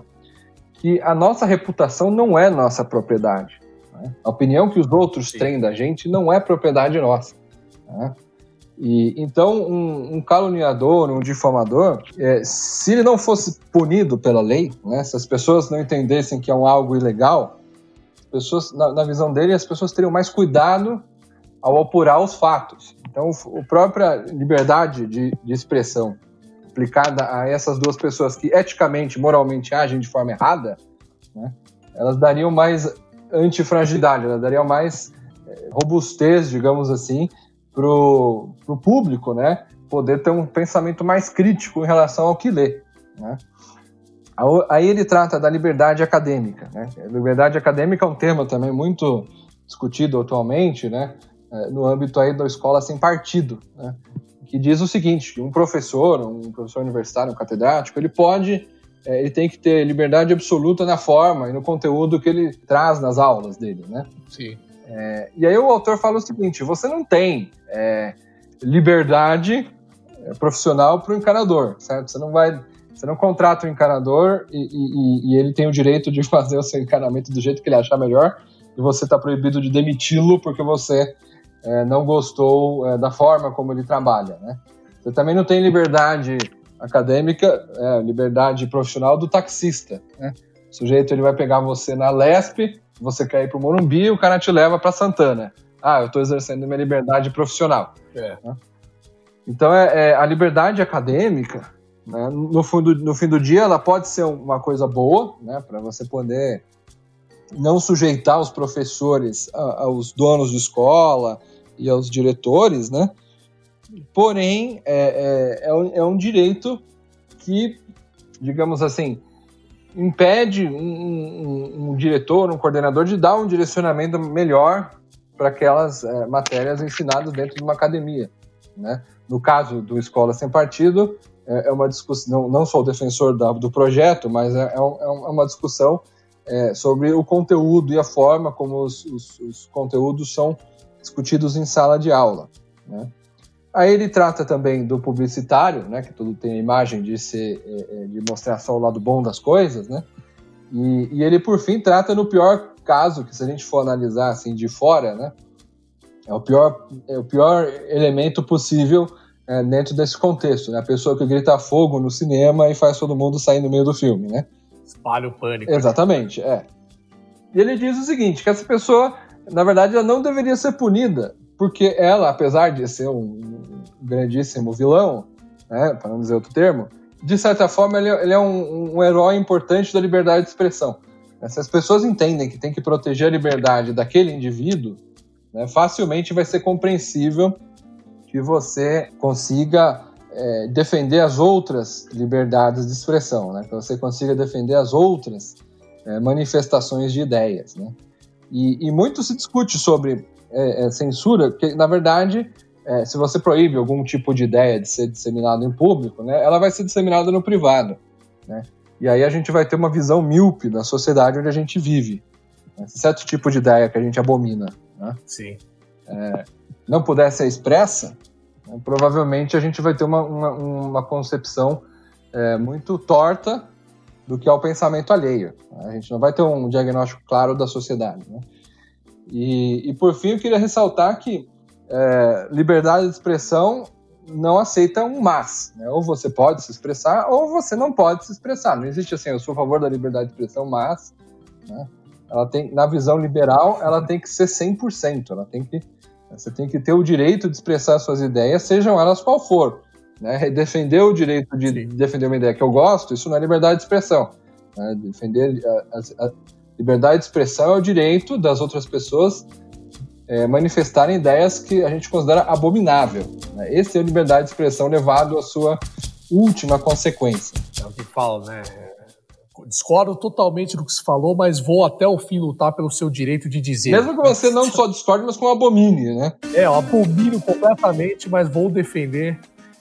que a nossa reputação não é nossa propriedade. Né? A opinião que os outros Sim. têm da gente não é propriedade nossa. Né? E, então, um, um, caluniador, um difamador, é, se ele não fosse punido pela lei, né, se as pessoas não entendessem que é um algo ilegal, pessoas, na, na, visão dele, as pessoas teriam mais cuidado ao apurar os fatos. Então, a própria liberdade de, de expressão aplicada a essas duas pessoas que eticamente, moralmente agem de forma errada, né, elas dariam mais antifragilidade, elas dariam mais é, robustez, digamos assim, para o público, né, poder ter um pensamento mais crítico em relação ao que lê. Né? Aí ele trata da liberdade acadêmica. Né? Liberdade acadêmica é um tema também muito discutido atualmente, né? É, no âmbito aí da escola sem partido, né? que diz o seguinte: um professor, um professor universitário, um catedrático, ele pode, é, ele tem que ter liberdade absoluta na forma e no conteúdo que ele traz nas aulas dele, né? Sim. É, e aí o autor fala o seguinte: você não tem é, liberdade é, profissional para o encanador, certo? Você não vai, você não contrata o um encanador e, e, e, ele tem o direito de (laughs) fazer o seu encanamento do jeito que ele achar melhor e você está proibido de demiti-lo porque você é, não gostou é, da forma como ele trabalha, né? Você também não tem liberdade acadêmica, é, liberdade profissional do taxista, né? O sujeito ele vai pegar você na Lesp, você quer ir para o Morumbi, o cara te leva para Santana. Ah, eu estou exercendo minha liberdade profissional. É. Né? Então, é, é, a liberdade acadêmica, né, no, fundo, no fim do dia, ela pode ser uma coisa boa, né, para você poder não sujeitar os professores aos donos de escola e aos diretores, né? Porém, é, é, é, um, é um direito que, digamos assim, impede um, um, um, diretor, um coordenador de dar um direcionamento melhor para aquelas é, matérias ensinadas dentro de uma academia. Né? No caso do Escola Sem Partido, é, é uma discussão, não, não sou defensor da, do projeto, mas é, é, é, um, é uma discussão é, sobre o conteúdo e a forma como os, os, os conteúdos são discutidos em sala de aula. Né? Aí ele trata também do publicitário, né, que tudo tem a imagem de ser, é, é, de mostrar só o lado bom das coisas, né? E, e, ele por fim trata no pior caso, que se a gente for analisar assim de fora, né, é o pior, é o pior elemento possível é, dentro desse contexto, né? A pessoa que grita fogo no cinema e faz todo mundo sair no meio do filme, né? Espalha o pânico. Exatamente, é. E ele diz o seguinte, que essa pessoa, na verdade, ela não deveria ser punida porque ela, apesar de ser um grandíssimo vilão, né, para não dizer outro termo, de certa forma ele, é, ele é um, um, herói importante da liberdade de expressão. Se as pessoas entendem que tem que proteger a liberdade daquele indivíduo, né, facilmente vai ser compreensível que você consiga é, defender as outras liberdades de expressão, né, que você consiga defender as outras é, manifestações de ideias. Né. E, e muito se discute sobre é, é, censura, porque na verdade, é, se você proíbe algum tipo de ideia de ser disseminado em público, né, ela vai ser disseminada no privado. Né? E aí a gente vai ter uma visão míope da sociedade onde a gente vive. Né? Certo tipo de ideia que a gente abomina. Né? Sim. É, não puder ser expressa, né, provavelmente a gente vai ter uma, uma, uma concepção é, muito torta do que é o pensamento alheio. A gente não vai ter um diagnóstico claro da sociedade. Né? E, e por fim, eu queria ressaltar que é, liberdade de expressão não aceita um mas. Né? Ou você pode se expressar, ou você não pode se expressar. Não existe assim, eu sou a favor da liberdade de expressão, mas né? ela tem, na visão liberal, ela tem que ser 100%. Ela tem que, você tem que ter o direito de expressar suas ideias, sejam elas qual for. Né? Defender o direito de Sim. defender uma ideia que eu gosto, isso não é liberdade de expressão. Né? Defender a, a, Liberdade de expressão é o direito das outras pessoas é, manifestarem ideias que a gente considera abominável. Né? Esse é a liberdade de expressão levado à sua última consequência. É o que fala, né? Discordo totalmente do que se falou, mas vou até o fim lutar pelo seu direito de dizer. Mesmo que você não só discorde, mas como abomine, né? É, eu abomino completamente, mas vou defender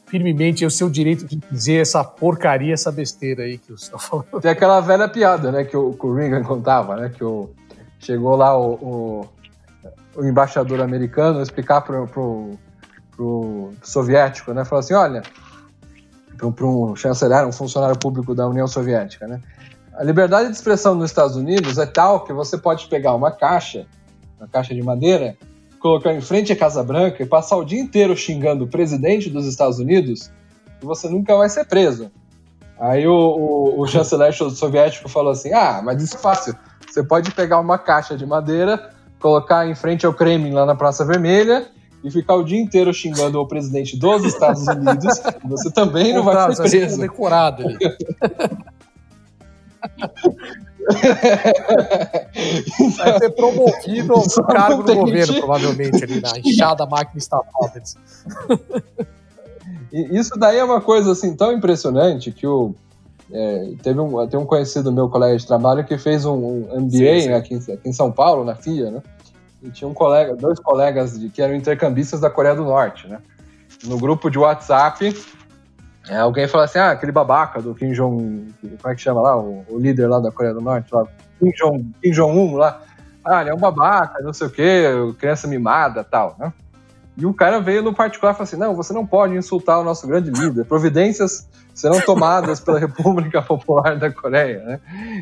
firmemente o seu direito de dizer essa porcaria, essa besteira aí que você está falando. Tem aquela velha piada, né, que o, que o Reagan contava, né, que o, chegou lá o, o, o embaixador americano explicar pro, pro, pro soviético, né, falou assim, olha, para um chanceler, um funcionário público da União Soviética, né, a liberdade de expressão nos Estados Unidos é tal que você pode pegar uma caixa, uma caixa de madeira, colocar em frente à Casa Branca e passar o dia inteiro xingando o presidente dos Estados Unidos e você nunca vai ser preso. Aí o, o, o chanceler soviético falou assim: Ah, mas isso é fácil. Você pode pegar uma caixa de madeira, colocar em frente ao Kremlin lá na Praça Vermelha e ficar o dia inteiro xingando o presidente dos Estados Unidos. você também não vai ser preso. Vai ser decorado ali. (laughs) Vai ser promovido ao cargo do governo, provavelmente, ali na enxada máquina estatal. Isso daí é uma coisa assim tão impressionante que o. É, teve um, tem um conhecido meu colega de trabalho que fez um, um MBA sim, sim. Aqui, aqui, em São Paulo, na FIA, né? E tinha um colega, dois colegas de, que eram intercambistas da Coreia do Norte, né? No grupo de WhatsApp, é, alguém fala assim, ah, aquele babaca do Kim Jong, como é que chama lá, o, o líder lá da Coreia do Norte, lá, Kim Jong, Kim Jong Un lá, ah, ele é um babaca, não sei o quê, criança mimada, tal, né? E o cara veio no particular e falou assim, não, você não pode insultar o nosso grande líder, providências serão tomadas pela (laughs) República Popular da Coreia, né?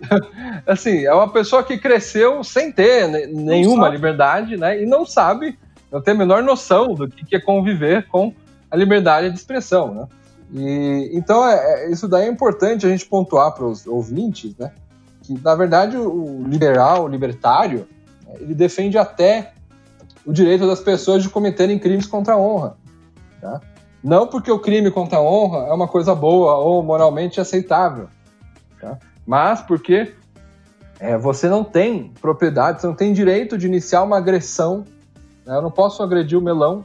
(laughs) assim, é uma pessoa que cresceu sem ter nenhuma liberdade, né? E não sabe, não tem a menor noção do que é conviver com a liberdade de expressão, né? E, então, é, é, isso daí é importante a gente pontuar para os ouvintes, né? Que, na verdade, o liberal, o libertário, ele defende até o direito das pessoas de cometerem crimes contra a honra. Tá? Não porque o crime contra a honra é uma coisa boa ou moralmente aceitável, tá? mas porque é, você não tem propriedade, você não tem direito de iniciar uma agressão. Né? Eu não posso agredir o melão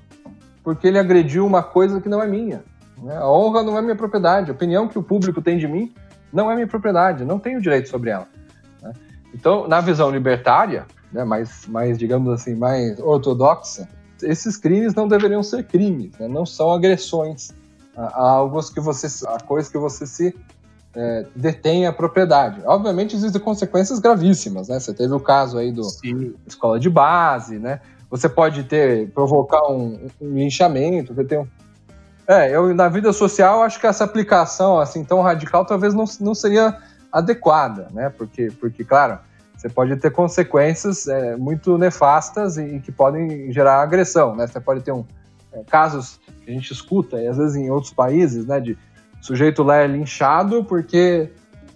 porque ele agrediu uma coisa que não é minha. Né? A honra não é minha propriedade. A opinião que o público tem de mim não é minha propriedade. Não tenho direito sobre ela. Né? Então, na visão libertária, né, mais, mais, digamos assim, mais ortodoxa, esses crimes não deveriam ser crimes, né? não são agressões a, algo que você, a coisa que você se é, detém a propriedade. Obviamente existem consequências gravíssimas, né? Você teve o caso aí do Sim. escola de base, né? Você pode ter, provocar um, um linchamento, você tem um... É, eu na vida social acho que essa aplicação assim tão radical talvez não, não seria adequada, né? Porque, porque claro, você pode ter consequências é, muito nefastas e, e, que podem gerar agressão, né? Você pode ter um, é, casos que a gente escuta, e às vezes em outros países, né? De sujeito lá é linchado porque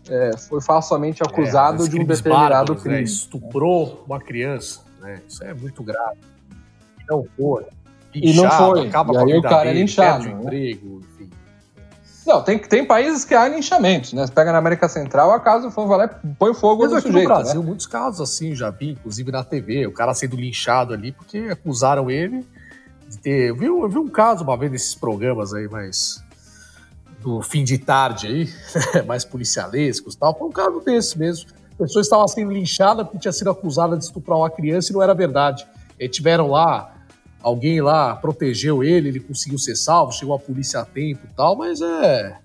é, foi falsamente é, acusado de um determinado bárbaros, né? crime. Né? Estuprou uma criança né? Isso é muito grave. Não foi. e não foi. Acaba e aí o cara dele, é linchado. Né? Emprego, enfim. Não, tem, tem países que há linchamentos, né? Você pega na América Central, a casa for vai lá põe fogo Mas no aqui sujeito. no Brasil, né? muitos casos assim, já vi, inclusive na TV, o cara sendo linchado ali porque acusaram ele de ter. Eu vi, eu vi um caso uma vez nesses programas aí, mas do fim de tarde aí, (laughs) mais policialescos e tal. Foi um caso desse mesmo pessoas estavam sendo linchadas porque tinha sido acusada de estuprar uma criança e não era verdade. E tiveram lá, alguém lá protegeu ele, ele conseguiu ser salvo, chegou a polícia a tempo e tal, mas é.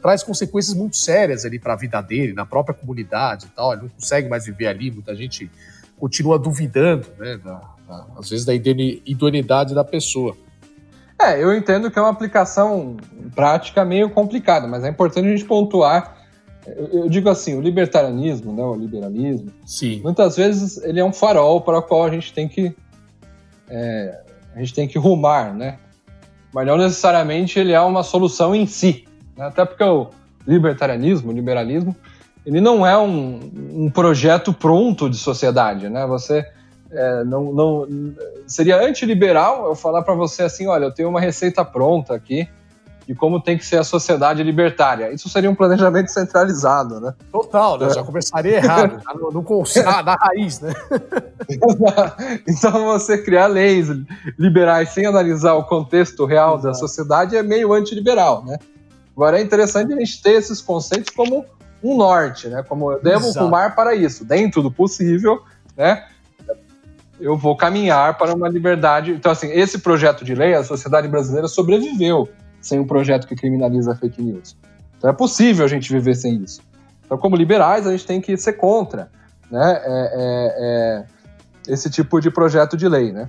Traz consequências muito sérias ali para a vida dele, na própria comunidade e tal. Ele não consegue mais viver ali, muita gente continua duvidando, né, da, da, às vezes, da idoneidade da pessoa. É, eu entendo que é uma aplicação prática meio complicada, mas é importante a gente pontuar eu digo assim, o libertarianismo, né, o liberalismo, Sim. muitas vezes ele é um farol para o qual a gente tem que é, a gente tem que rumar, né? Mas não necessariamente ele é uma solução em si, né? até porque o libertarianismo, o liberalismo, ele não é um, um projeto pronto de sociedade, né? Você é, não, não seria antiliberal eu falar para você assim, olha, eu tenho uma receita pronta aqui de como tem que ser a sociedade libertária. Isso seria um planejamento centralizado, né? Total, né? É. Já começaria errado, no, no, na, na raiz, né? (laughs) então você criar leis liberais sem analisar o contexto real Exato. da sociedade é meio antiliberal, né? Agora é interessante a gente ter esses conceitos como um norte, né? Como eu devo Exato. fumar para isso, dentro do possível, né? eu vou caminhar para uma liberdade. Então, assim, esse projeto de lei, a sociedade brasileira sobreviveu sem um projeto que criminaliza a fake news. Então é possível a gente viver sem isso. Então, como liberais, a gente tem que ser contra né, é, é, é, esse tipo de projeto de lei. Né?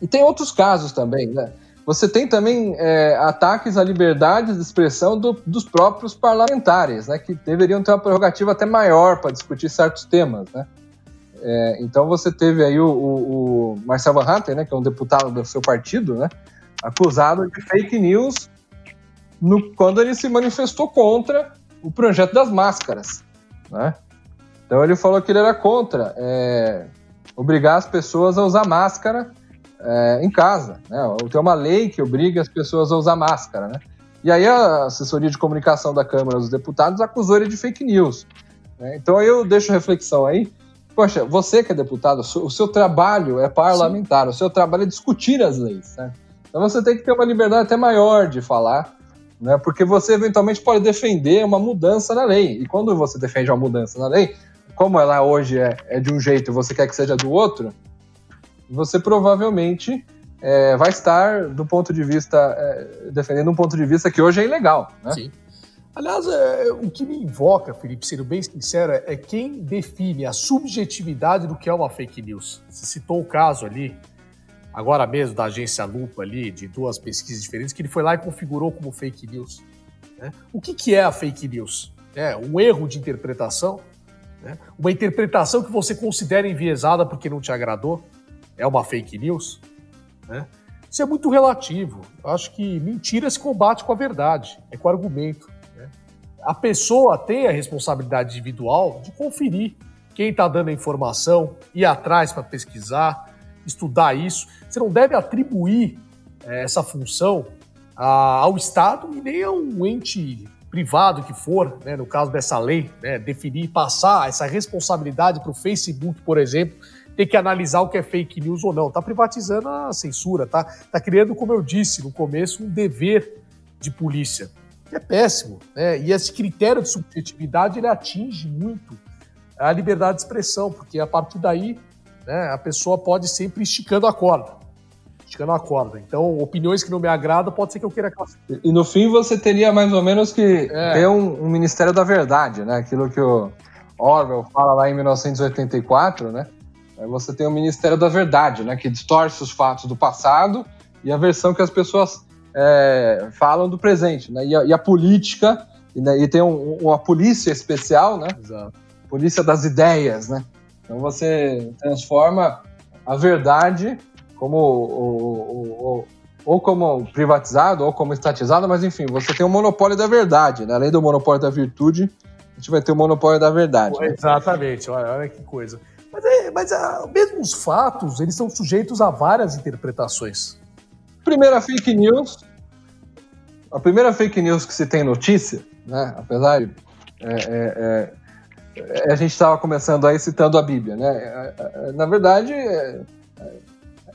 E tem outros casos também. Né? Você tem também é, ataques à liberdade de expressão do, dos próprios parlamentares, né, que deveriam ter uma prerrogativa até maior para discutir certos temas. Né? É, então você teve aí o, o, o Marcel Van Hatten, né, que é um deputado do seu partido, né, acusado de fake news no, quando ele se manifestou contra o projeto das máscaras. Né? Então ele falou que ele era contra é, obrigar as pessoas a usar máscara é, em casa. Né? Tem uma lei que obriga as pessoas a usar máscara. Né? E aí a assessoria de comunicação da Câmara dos Deputados acusou ele de fake news. Né? Então aí eu deixo reflexão aí. Poxa, você que é deputado, o seu trabalho é parlamentar, Sim. o seu trabalho é discutir as leis. Né? Então você tem que ter uma liberdade até maior de falar, né? porque você eventualmente pode defender uma mudança na lei. E quando você defende uma mudança na lei, como ela hoje é, é de um jeito e você quer que seja do outro, você provavelmente é, vai estar do ponto de vista é, defendendo um ponto de vista que hoje é ilegal. Né? Sim. Aliás, é, o que me invoca, Felipe, sendo bem sincero, é, é quem define a subjetividade do que é uma fake news. Você citou o caso ali agora mesmo da agência Lupa ali, de duas pesquisas diferentes, que ele foi lá e configurou como fake news. Né? O que, que é a fake news? É um erro de interpretação? Né? Uma interpretação que você considera enviesada porque não te agradou? É uma fake news? Né? Isso é muito relativo. Eu acho que mentira se combate com a verdade, é com argumento. Né? A pessoa tem a responsabilidade individual de conferir quem está dando a informação, ir atrás para pesquisar, estudar isso. Você não deve atribuir é, essa função a, ao Estado e nem a um ente privado que for, né, no caso dessa lei, né, definir, passar essa responsabilidade para o Facebook, por exemplo, ter que analisar o que é fake news ou não. Está privatizando a censura, tá, tá criando, como eu disse no começo, um dever de polícia, que é péssimo. Né? E esse critério de subjetividade ele atinge muito a liberdade de expressão, porque a partir daí né, a pessoa pode sempre esticando a corda. Esticando a corda. Então, opiniões que não me agradam, pode ser que eu queira classificar. E no fim você teria mais ou menos que é. ter um, um, Ministério da Verdade, né? Aquilo que o Orwell fala lá em 1984, né? Você tem o Ministério da Verdade, né? Que distorce os fatos do passado e a versão que as pessoas é, falam do presente, né? E a, e a política, e, né, e tem um, uma polícia especial, né? Exato. Polícia das ideias, né? Então você transforma a verdade como ou, ou como privatizado ou como estatizado, mas enfim, você tem o um monopólio da verdade, né? Além do monopólio da virtude, a gente vai ter o um monopólio da verdade. Né? Exatamente, olha, olha que coisa. Mas, é, mas ah, mesmo os fatos, eles são sujeitos a várias interpretações. Primeira fake news, a primeira fake news que se tem notícia, né? Apesar de é, é, é a gente estava começando aí citando a Bíblia, né? Na verdade,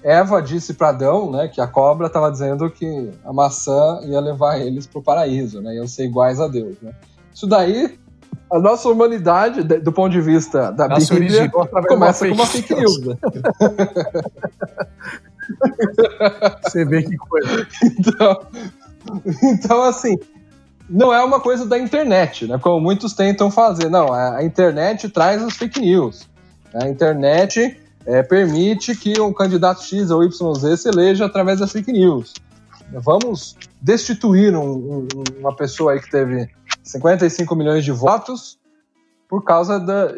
Eva disse para Adão, né, que a cobra estava dizendo que a maçã ia levar eles para o paraíso, né? Iam ser iguais a Deus, né? Isso daí, a nossa humanidade, do ponto de vista da nossa Bíblia, começa com uma fake news. Né? (laughs) (laughs) Você vê que coisa. Então, então assim, não é uma coisa da internet, né? Como muitos tentam fazer. Não, a internet traz as fake news. A internet é, permite que um candidato X ou YZ se eleja através das fake news. Vamos destituir um, um, uma pessoa aí que teve 55 milhões de votos por causa da,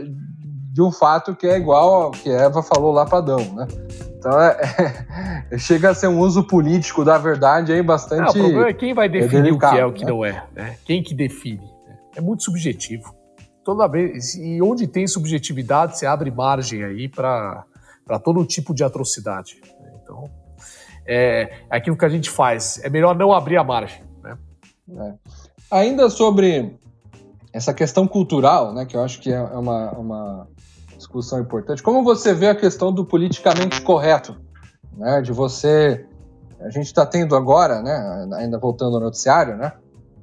de um fato que é igual ao que Eva falou lá para Adão, né? Então é, é, (laughs) chega a ser um uso político da verdade aí bastante. Não, o problema é quem vai definir é delicado, o que é o que né? não é. Né? Quem que define? Né? É muito subjetivo. Toda vez. E onde tem subjetividade, você abre margem aí para todo tipo de atrocidade. Né? Então, é, é aquilo que a gente faz. É melhor não abrir a margem. Né? É. Ainda sobre essa questão cultural, né, que eu acho que é uma, uma discussão importante. Como você vê a questão do politicamente correto, né? De você, a gente está tendo agora, né? Ainda voltando ao noticiário, né?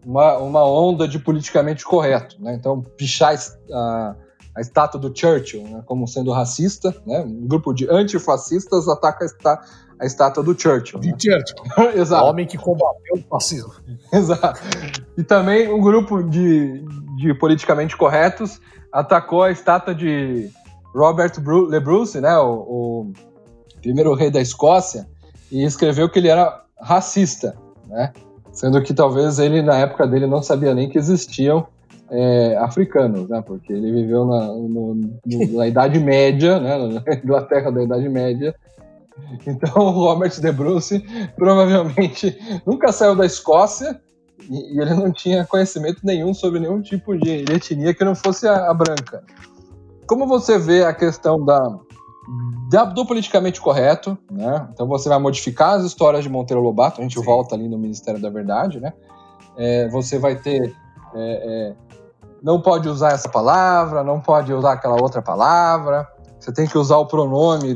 Uma, uma onda de politicamente correto, né? Então pichar a, a estátua do Churchill né, como sendo racista, né? Um grupo de antifascistas ataca a, a estátua do Churchill. De né? Churchill. (laughs) Exato. O homem que combateu o fascismo. (laughs) Exato. E também um grupo de, de politicamente corretos atacou a estátua de Robert Le Bruce, né, o, o primeiro rei da Escócia, e escreveu que ele era racista, né? Sendo que talvez ele, na época dele, não sabia nem que existiam é, africanos, né? Porque ele viveu na, no, no, na Idade Média, né? Na (laughs) Inglaterra da Idade Média. Então, o Robert de Bruce provavelmente nunca saiu da Escócia e, e, ele não tinha conhecimento nenhum sobre nenhum tipo de etnia que não fosse a, a branca. Como você vê a questão da, da, do politicamente correto, né? Então você vai modificar as histórias de Monteiro Lobato, a gente Sim. volta ali no Ministério da Verdade, né? É, você vai ter. É, é, não pode usar essa palavra, não pode usar aquela outra palavra. Você tem que usar o pronome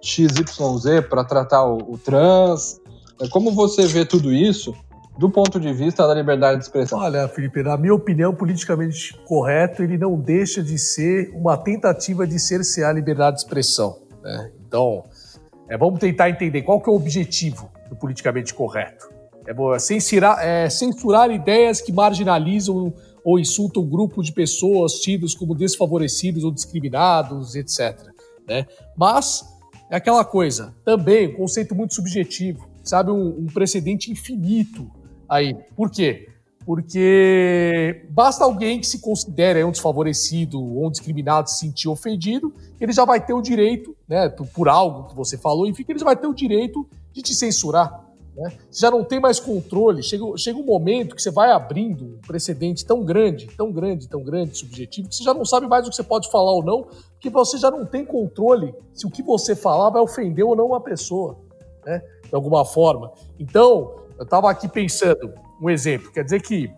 XYZ para tratar o, o trans. É, como você vê tudo isso do ponto de vista da liberdade de expressão? Olha, Felipe, na minha opinião, politicamente correto, ele não deixa de ser uma tentativa de cercear a liberdade de expressão. Né? Então, é, vamos tentar entender qual que é o objetivo do politicamente correto. É censurar, é, censurar ideias que marginalizam ou insultam um grupo de pessoas tidos como desfavorecidos ou discriminados, etc. Né? Mas é aquela coisa, também um conceito muito subjetivo, sabe, um, um precedente infinito aí. Por quê? Porque basta alguém que se considere um desfavorecido ou um discriminado se sentir ofendido, ele já vai ter o direito, né, por algo que você falou, enfim, ele já vai ter o direito de te censurar. Né? Você já não tem mais controle. Chega, chega um momento que você vai abrindo um precedente tão grande, tão grande, tão grande, subjetivo, que você já não sabe mais o que você pode falar ou não, porque você já não tem controle se o que você falar vai ofender ou não uma pessoa, né? de alguma forma. Então, eu estava aqui pensando, um exemplo, quer dizer que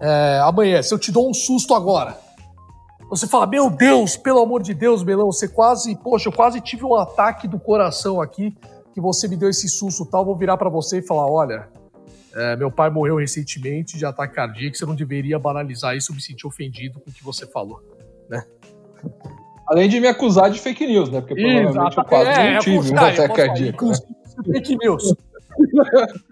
é, amanhã, se eu te dou um susto agora, você fala, meu Deus, pelo amor de Deus, Belão, você quase, poxa, eu quase tive um ataque do coração aqui, que você me deu esse susto tal, vou virar para você e falar, olha, é, meu pai morreu recentemente de ataque cardíaco, você não deveria banalizar isso, eu me senti ofendido com o que você falou, né? (laughs) Além de me acusar de fake news, né? Porque provavelmente eu quase é, não tive um ataque cardíaco. Né? Fake news. (laughs)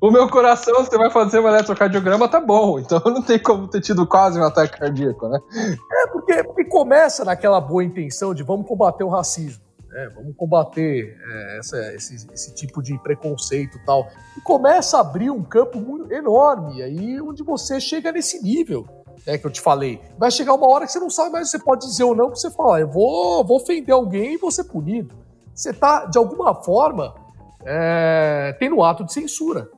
o meu coração, você vai fazer um eletrocardiograma, tá bom. Então não tem como ter tido quase um ataque cardíaco, né? É, porque, porque começa naquela boa intenção de vamos combater o racismo. Né? Vamos combater é, essa, esse, esse, tipo de preconceito e tal. E começa a abrir um campo muito enorme, aí onde você chega nesse nível é que eu te falei. Vai chegar uma hora que você não sabe mais se você pode dizer ou não, que você fala, eu vou, vou ofender alguém e vou ser punido. Você está, de alguma forma, é, tem no ato de censura.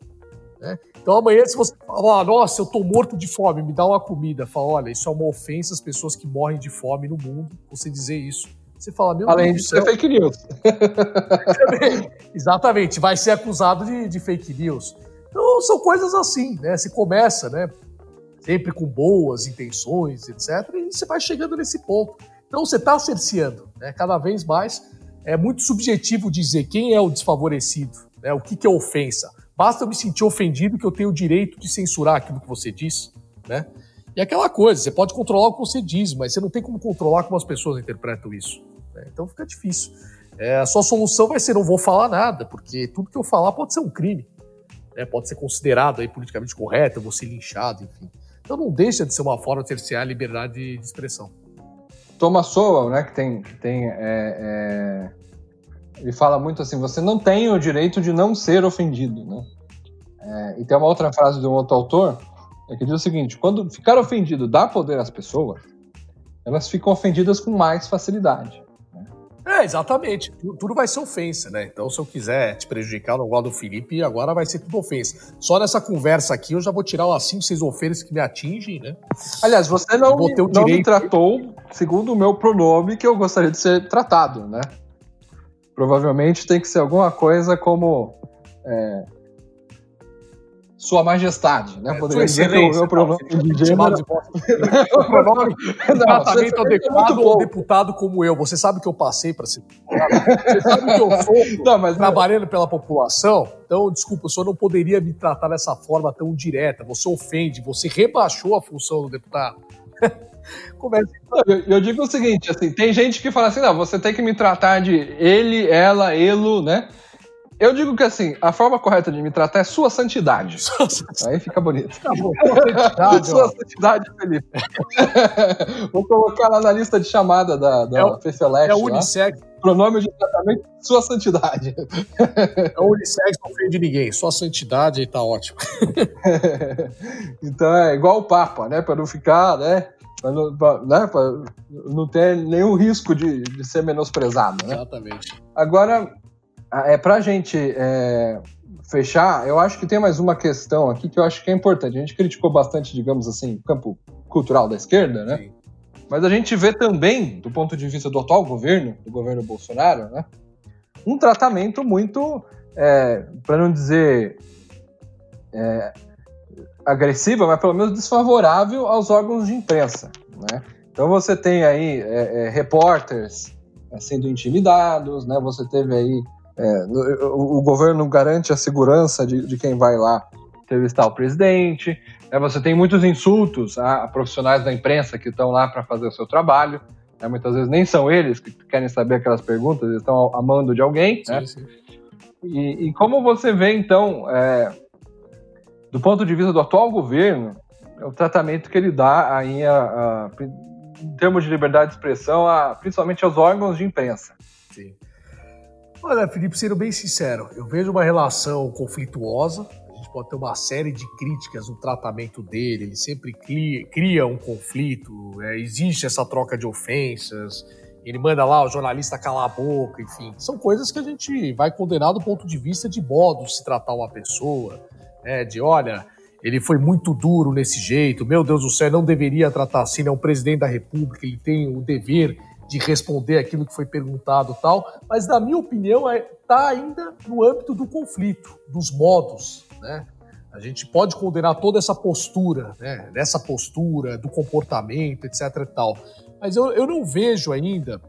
Né? Então amanhã, se você falar, nossa, eu tô morto de fome, me dá uma comida, fala, olha, isso é uma ofensa às pessoas que morrem de fome no mundo, você dizer isso. Você fala, meu Além Deus de ser fake news. (laughs) Exatamente, vai ser acusado de, de, fake news. Então são coisas assim, né? Você começa, né? Sempre com boas intenções, etc. E você vai chegando nesse ponto. Então você está cerceando, né? Cada vez mais é muito subjetivo dizer quem é o desfavorecido, né? o que, que é ofensa. Basta eu me sentir ofendido que eu tenho o direito de censurar aquilo que você diz, né? E aquela coisa, você pode controlar o que você diz, mas você não tem como controlar como as pessoas interpretam isso. Né? Então fica difícil. É, a sua solução vai ser não vou falar nada, porque tudo que eu falar pode ser um crime. Né? Pode ser considerado aí politicamente correto, eu vou ser linchado, enfim. Então não deixa de ser uma forma de cercear a liberdade de expressão. Thomas Sowell, né, que tem, que tem é, é, ele fala muito assim, você não tem o direito de não ser ofendido, né? É, e tem uma outra frase de um outro autor é que diz o seguinte: quando ficar ofendido dá poder às pessoas, elas ficam ofendidas com mais facilidade. É, exatamente. Tudo vai ser ofensa, né? Então, se eu quiser te prejudicar no gosto do Felipe, agora vai ser tudo ofensa. Só nessa conversa aqui eu já vou tirar umas 5, 6 ofensas que me atingem, né? Aliás, você não, me, não me tratou segundo o meu pronome que eu gostaria de ser tratado, né? Provavelmente tem que ser alguma coisa como é, sua Majestade, né? É, Poderia dizer que o meu pronome tratamento adequado ao deputado como eu. Você sabe que eu passei para ser Você sabe que eu sou (laughs) não, mas trabalhando pela população. Então, desculpa, o senhor não poderia me tratar dessa forma tão direta. Você ofende, você rebaixou a função do deputado. (laughs) Começa... Eu, eu, digo o seguinte, assim, tem gente que fala assim, não, você tem que me tratar de ele, ela, elo, né? Eu digo que assim, a forma correta de me tratar é sua santidade. Aí fica bonito. Tá bom, santidade, sua santidade, Felipe. (laughs) Vou colocar lá na lista de chamada da, da é o, Fefeleste. É o unissex. Pronome de tratamento, sua santidade. É o unissex, não ofende ninguém. Sua santidade aí tá ótimo. (laughs) então é igual o Papa, né? Para não ficar, né? Para não, pra, né? pra não ter nenhum risco de, de ser menosprezado, né? Exatamente. Agora, é, para a gente é, fechar, eu acho que tem mais uma questão aqui que eu acho que é importante. A gente criticou bastante, digamos assim, o campo cultural da esquerda, né? Sim. Mas a gente vê também, do ponto de vista do atual governo, do governo Bolsonaro, né? Um tratamento muito, é, para não dizer é, agressivo, mas pelo menos desfavorável aos órgãos de imprensa, né? Então você tem aí é, é repórteres é, sendo intimidados, né? Você teve aí é, o, o, governo garante a segurança de, de, quem vai lá entrevistar o presidente. Né? Você tem muitos insultos a, a profissionais da imprensa que estão lá para fazer o seu trabalho. Né? Muitas vezes nem são eles que querem saber aquelas perguntas, eles estão amando de alguém. Sim, né? sim. E, e, como você vê, então, é, do ponto de vista do atual governo, o tratamento que ele dá aí, a, a, em termos de liberdade de expressão, a, principalmente aos órgãos de imprensa. Olha, Felipe, sendo bem sincero, eu vejo uma relação conflituosa. A gente pode ter uma série de críticas no tratamento dele. Ele sempre cria, cria um conflito, é, existe essa troca de ofensas. Ele manda lá o jornalista calar a boca, enfim. São coisas que a gente vai condenar do ponto de vista de modo de se tratar uma pessoa, né? De olha, ele foi muito duro nesse jeito, meu Deus do céu, não deveria tratar assim, é um presidente da República, ele tem o dever de responder aquilo que foi perguntado tal, mas na minha opinião está é, tá ainda no âmbito do conflito, dos modos, né? A gente pode condenar toda essa postura, né? Dessa postura, do comportamento, etc e tal. Mas eu, eu não vejo ainda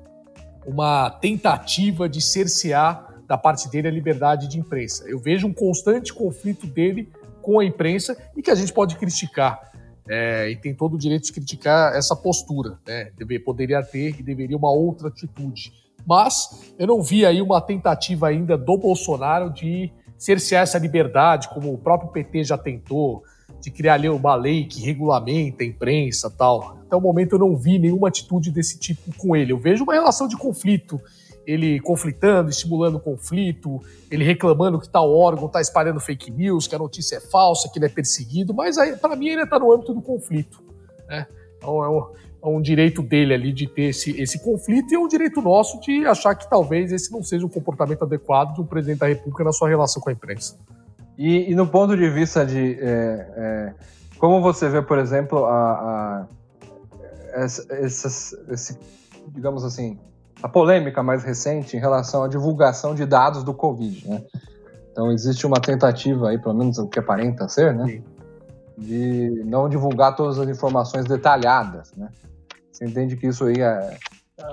uma tentativa de cercear da parte dele a liberdade de imprensa. Eu vejo um constante conflito dele com a imprensa e que a gente pode criticar é, e tem todo o direito de criticar essa postura, né? Deve, poderia ter e deveria uma outra atitude. Mas eu não vi aí uma tentativa ainda do Bolsonaro de cercear essa liberdade, como o próprio PT já tentou, de criar uma lei que regulamenta a imprensa tal. Até o momento eu não vi nenhuma atitude desse tipo com ele. Eu vejo uma relação de conflito ele conflitando, estimulando o conflito, ele reclamando que tal órgão está espalhando fake news, que a notícia é falsa, que ele é perseguido, mas para mim ele está no âmbito do conflito. Né? Então é um, é um, direito dele ali de ter esse, esse conflito e é um direito nosso de achar que talvez esse não seja um comportamento adequado de um presidente da República na sua relação com a imprensa. E, e no ponto de vista de é, é, como você vê, por exemplo, a, a essa, esse, digamos assim, a polêmica mais recente em relação à divulgação de dados do Covid, né? Então existe uma tentativa aí, pelo menos o que aparenta ser, né? De não divulgar todas as informações detalhadas, né? Você entende que isso aí é,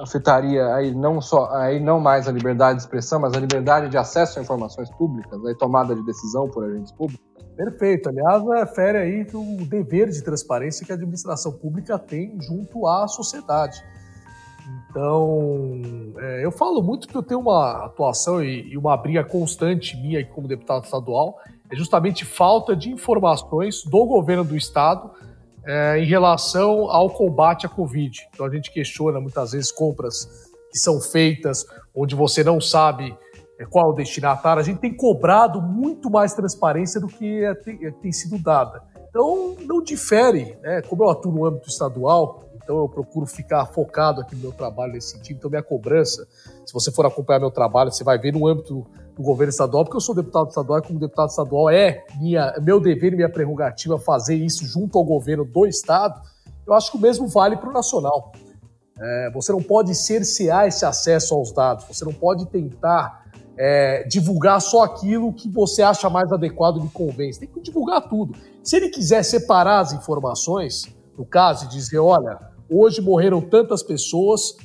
afetaria aí não só aí não mais a liberdade de expressão, mas a liberdade de acesso a informações públicas, aí tomada de decisão por agentes públicos? Perfeito. Aliás, é fere aí o dever de transparência que a administração pública tem junto à sociedade. Então, é, eu falo muito que eu tenho uma atuação e, e, uma briga constante minha como deputado estadual, é justamente falta de informações do governo do estado é, em relação ao combate à Covid. Então, a gente questiona muitas vezes compras que são feitas onde você não sabe é, qual o destinatário. A gente tem cobrado muito mais transparência do que é, tem, é, tem sido dada. Então, não difere, né? Como eu atuo no âmbito estadual, então eu procuro ficar focado aqui no meu trabalho nesse sentido. Então minha cobrança, se você for acompanhar meu trabalho, você vai ver no âmbito do governo estadual, porque eu sou deputado estadual e como deputado estadual é minha, meu dever e minha prerrogativa fazer isso junto ao governo do estado. Eu acho que o mesmo vale para o nacional. É, você não pode cercear esse acesso aos dados, você não pode tentar é, divulgar só aquilo que você acha mais adequado e convence. Tem que divulgar tudo. Se ele quiser separar as informações, no caso, e dizer, olha, Hoje morreram tantas pessoas.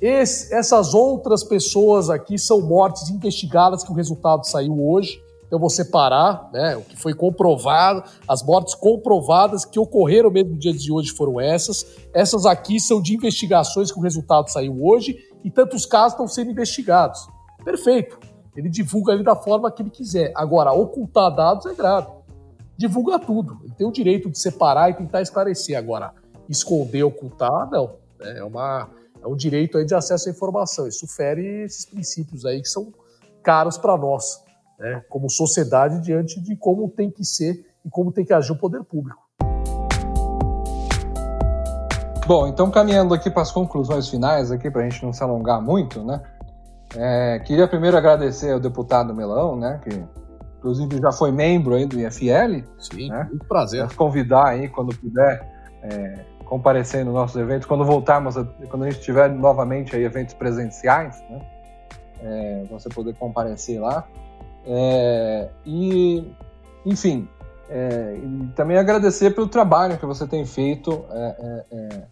Esse, essas outras pessoas aqui são mortes investigadas, que o resultado saiu hoje. Então você parar, né, o que foi comprovado, as mortes comprovadas que ocorreram mesmo no dia de hoje foram essas. Essas aqui são de investigações que o resultado saiu hoje e tantos casos estão sendo investigados. Perfeito. Ele divulga ali da forma que ele quiser. Agora, ocultar dados é grave. Divulga tudo. Ele tem o direito de separar e tentar esclarecer. Agora, esconder, ocultar, não. É, uma, é um direito aí de acesso à informação. Isso fere esses princípios aí que são caros para nós né, como sociedade diante de como tem que ser e como tem que agir o poder público. Bom, então caminhando aqui para as conclusões finais, aqui para a gente não se alongar muito, né? É, queria primeiro agradecer ao deputado Melão, né? Que inclusive já foi membro aí do IFL. Sim, né? muito prazer. Convidar aí quando puder é, comparecer nos nossos eventos, quando voltarmos, a, quando a gente tiver novamente aí eventos presenciais, né? É, você poder comparecer lá. É, e, enfim, é, e também agradecer pelo trabalho que você tem feito é, é, é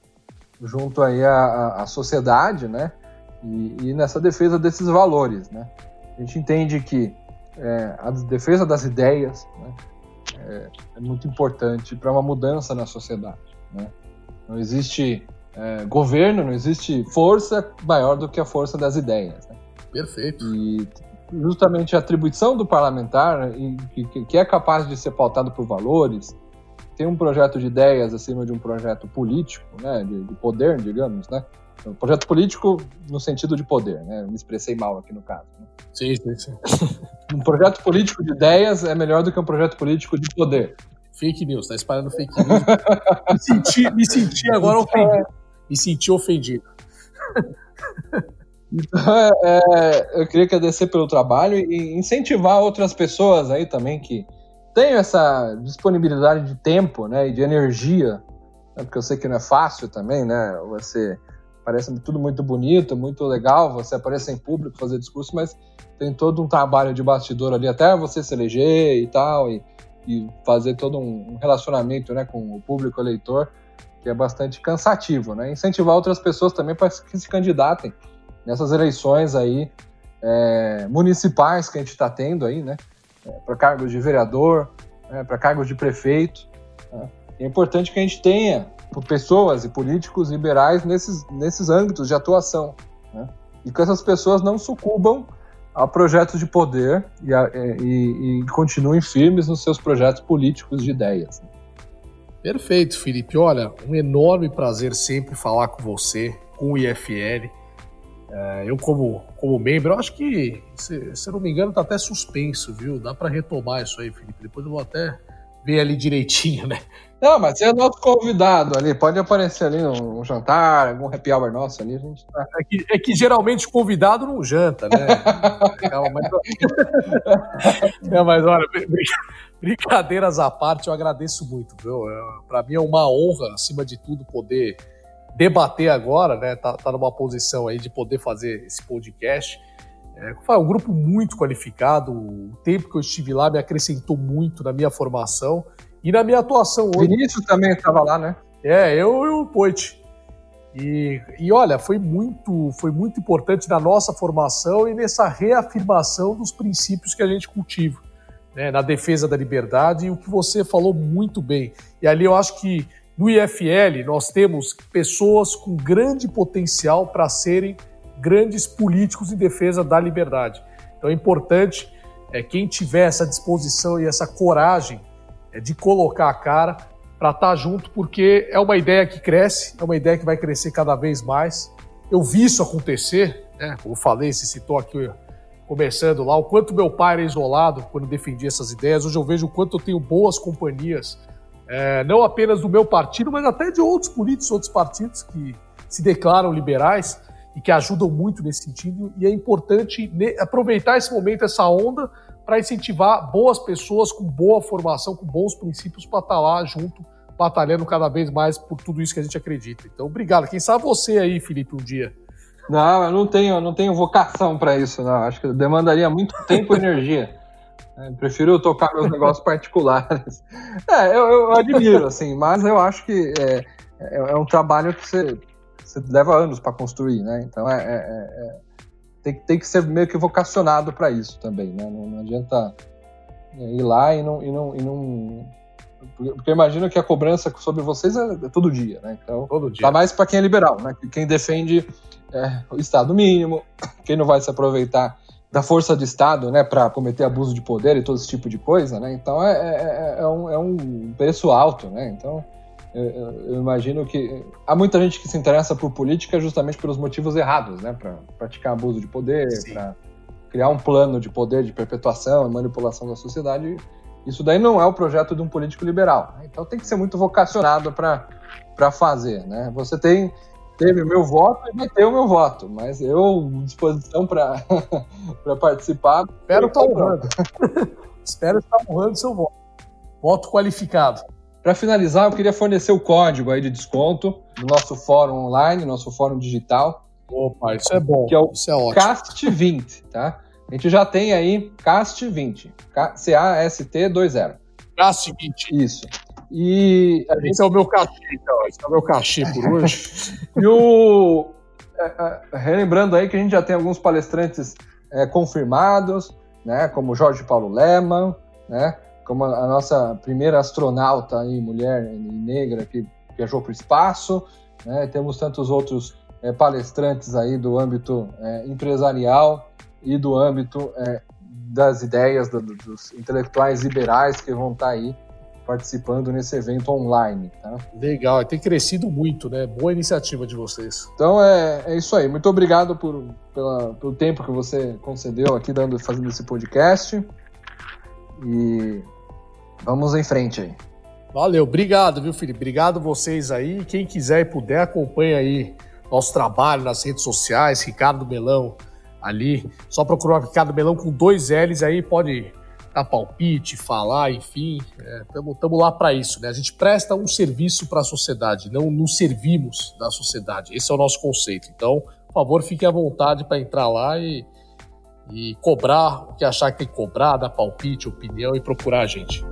junto aí à, à sociedade, né? E, e, nessa defesa desses valores, né? A gente entende que a defesa das ideias né, é, muito importante para uma mudança na sociedade, né? Não existe governo, não existe força maior do que a força das ideias. Né? Perfeito. E justamente a atribuição do parlamentar, que, que é capaz de ser pautado por valores, tem um projeto de ideias acima de um projeto político, né, de, de poder, digamos, né? Um projeto político no sentido de poder, né? me expressei mal aqui no caso. Né? Sim, sim, sim. Um projeto político de ideias é melhor do que um projeto político de poder. Fake news, tá espalhando fake news. (laughs) me, senti, me senti agora ofendido. Me senti ofendido. (laughs) Então, é, eu queria agradecer pelo trabalho e incentivar outras pessoas aí também que tenham essa disponibilidade de tempo, né, e de energia, né, porque eu sei que não é fácil também, né, você parece tudo muito bonito, muito legal, você aparecer em público, fazer discurso, mas tem todo um trabalho de bastidor ali, até você se eleger e tal, e, e fazer todo um relacionamento, né, com o público eleitor, que é bastante cansativo, né, incentivar outras pessoas também para que se candidatem nessas eleições aí é, municipais que a gente está tendo aí, né? É, para cargos de vereador, é, para cargos de prefeito. Né? É importante que a gente tenha pessoas e políticos liberais nesses, nesses âmbitos de atuação. Né? E que essas pessoas não sucumbam a projetos de poder e, a, e, e continuem firmes nos seus projetos políticos de ideias. Perfeito, Felipe. Olha, um enorme prazer sempre falar com você, com o IFL. É, eu, como, como membro, acho que, se, se não me engano, tá até suspenso, viu? Dá para retomar isso aí, Felipe. Depois eu vou até ver ali direitinho, né? Não, mas você é nosso convidado ali, pode aparecer ali um, jantar, algum happy hour nosso ali, a gente tá... é, que, é que geralmente o convidado não janta, né? (laughs) Calma, mas... (laughs) não, mas olha, brincadeiras à parte, eu agradeço muito, viu? É, Para mim é uma honra, acima de tudo, poder debater agora, né? Tá, tá numa posição aí de poder fazer esse podcast. É, um grupo muito qualificado. O tempo que eu estive lá me acrescentou muito na minha formação e na minha atuação hoje. Vinícius também estava lá, né? É, eu e o Poit. E, e olha, foi muito, foi muito importante na nossa formação e nessa reafirmação dos princípios que a gente cultiva, né, na defesa da liberdade e o que você falou muito bem. E ali eu acho que no IFL, nós temos pessoas com grande potencial para serem grandes políticos em defesa da liberdade. Então é importante é, quem tiver essa disposição e essa coragem de colocar a cara para estar tá junto, porque é uma ideia que cresce, é uma ideia que vai crescer cada vez mais. Eu vi isso acontecer, né? como eu falei, se citou aqui começando lá, o quanto meu pai era isolado quando defendia essas ideias. Hoje eu vejo o quanto eu tenho boas companhias é, não apenas do meu partido, mas até de outros políticos, outros partidos que se declaram liberais e que ajudam muito nesse sentido. E é importante aproveitar esse momento, essa onda, para incentivar boas pessoas com boa formação, com bons princípios, para estar tá lá junto, batalhando cada vez mais por tudo isso que a gente acredita. Então, obrigado. Quem sabe você aí, Felipe, um dia. Não, eu não tenho, não tenho vocação para isso, não. Acho que demandaria muito tempo e energia. É, prefiro tocar meus negócios particulares. (laughs) É, eu, eu, admiro, assim, mas eu acho que é, é, é um trabalho que você, você leva anos para construir, né? Então é, é, é, tem, tem que ser meio que vocacionado para isso também, né? Não, não, adianta ir lá e não, e não, e não porque eu imagino que a cobrança sobre vocês é, é todo dia, né? Então, todo dia. tá mais para quem é liberal, né? Quem defende é, o Estado mínimo, (laughs) quem não vai se aproveitar da força do Estado, né, para cometer abuso de poder e todo esse tipo de coisa, né? Então é, é, é, é um, é um preço alto, né? Então eu, eu, imagino que há muita gente que se interessa por política justamente pelos motivos errados, né? Para praticar abuso de poder, para criar um plano de poder de perpetuação e manipulação da sociedade. Isso daí não é o projeto de um político liberal. Né? Então tem que ser muito vocacionado para fazer, né? Você tem teve o meu voto e vai ter o meu voto, mas eu, disposição para (laughs) participar. Espero estar honrando. (laughs) Espero estar honrando seu voto. Voto qualificado. Para finalizar, eu queria fornecer o código aí de desconto do nosso fórum online, nosso fórum digital. Opa, isso é bom. Que é o isso é ótimo. CAST20, tá? A gente já tem aí CAST20. C-A-S-T-2-0. CAST20. Isso. E gente... Esse é o meu cachê, então. Esse é o meu cachê por hoje. (laughs) e o. É, é, relembrando aí que a gente já tem alguns palestrantes é, confirmados, né? Como Jorge Paulo Leman, né? Como a, nossa primeira astronauta aí, mulher e negra que viajou para o espaço, né? Temos tantos outros é, palestrantes aí do âmbito é, empresarial e do âmbito é, das ideias do, dos intelectuais liberais que vão estar tá aí participando nesse evento online. Tá? Legal, tem crescido muito, né? Boa iniciativa de vocês. Então é, é isso aí. Muito obrigado por, pela, pelo tempo que você concedeu aqui dando, fazendo esse podcast. E vamos em frente aí. Valeu, obrigado, viu, Felipe? Obrigado vocês aí. Quem quiser e puder, acompanha aí nosso trabalho nas redes sociais, Ricardo Melão ali. Só procurar Ricardo Melão com dois L's aí, pode dar palpite, falar, enfim. Estamos é, lá para isso. Né? A gente presta um serviço para a sociedade, não nos servimos da sociedade. Esse é o nosso conceito. Então, por favor, fique à vontade para entrar lá e, e cobrar o que achar que tem que cobrar, dar palpite, opinião e procurar a gente.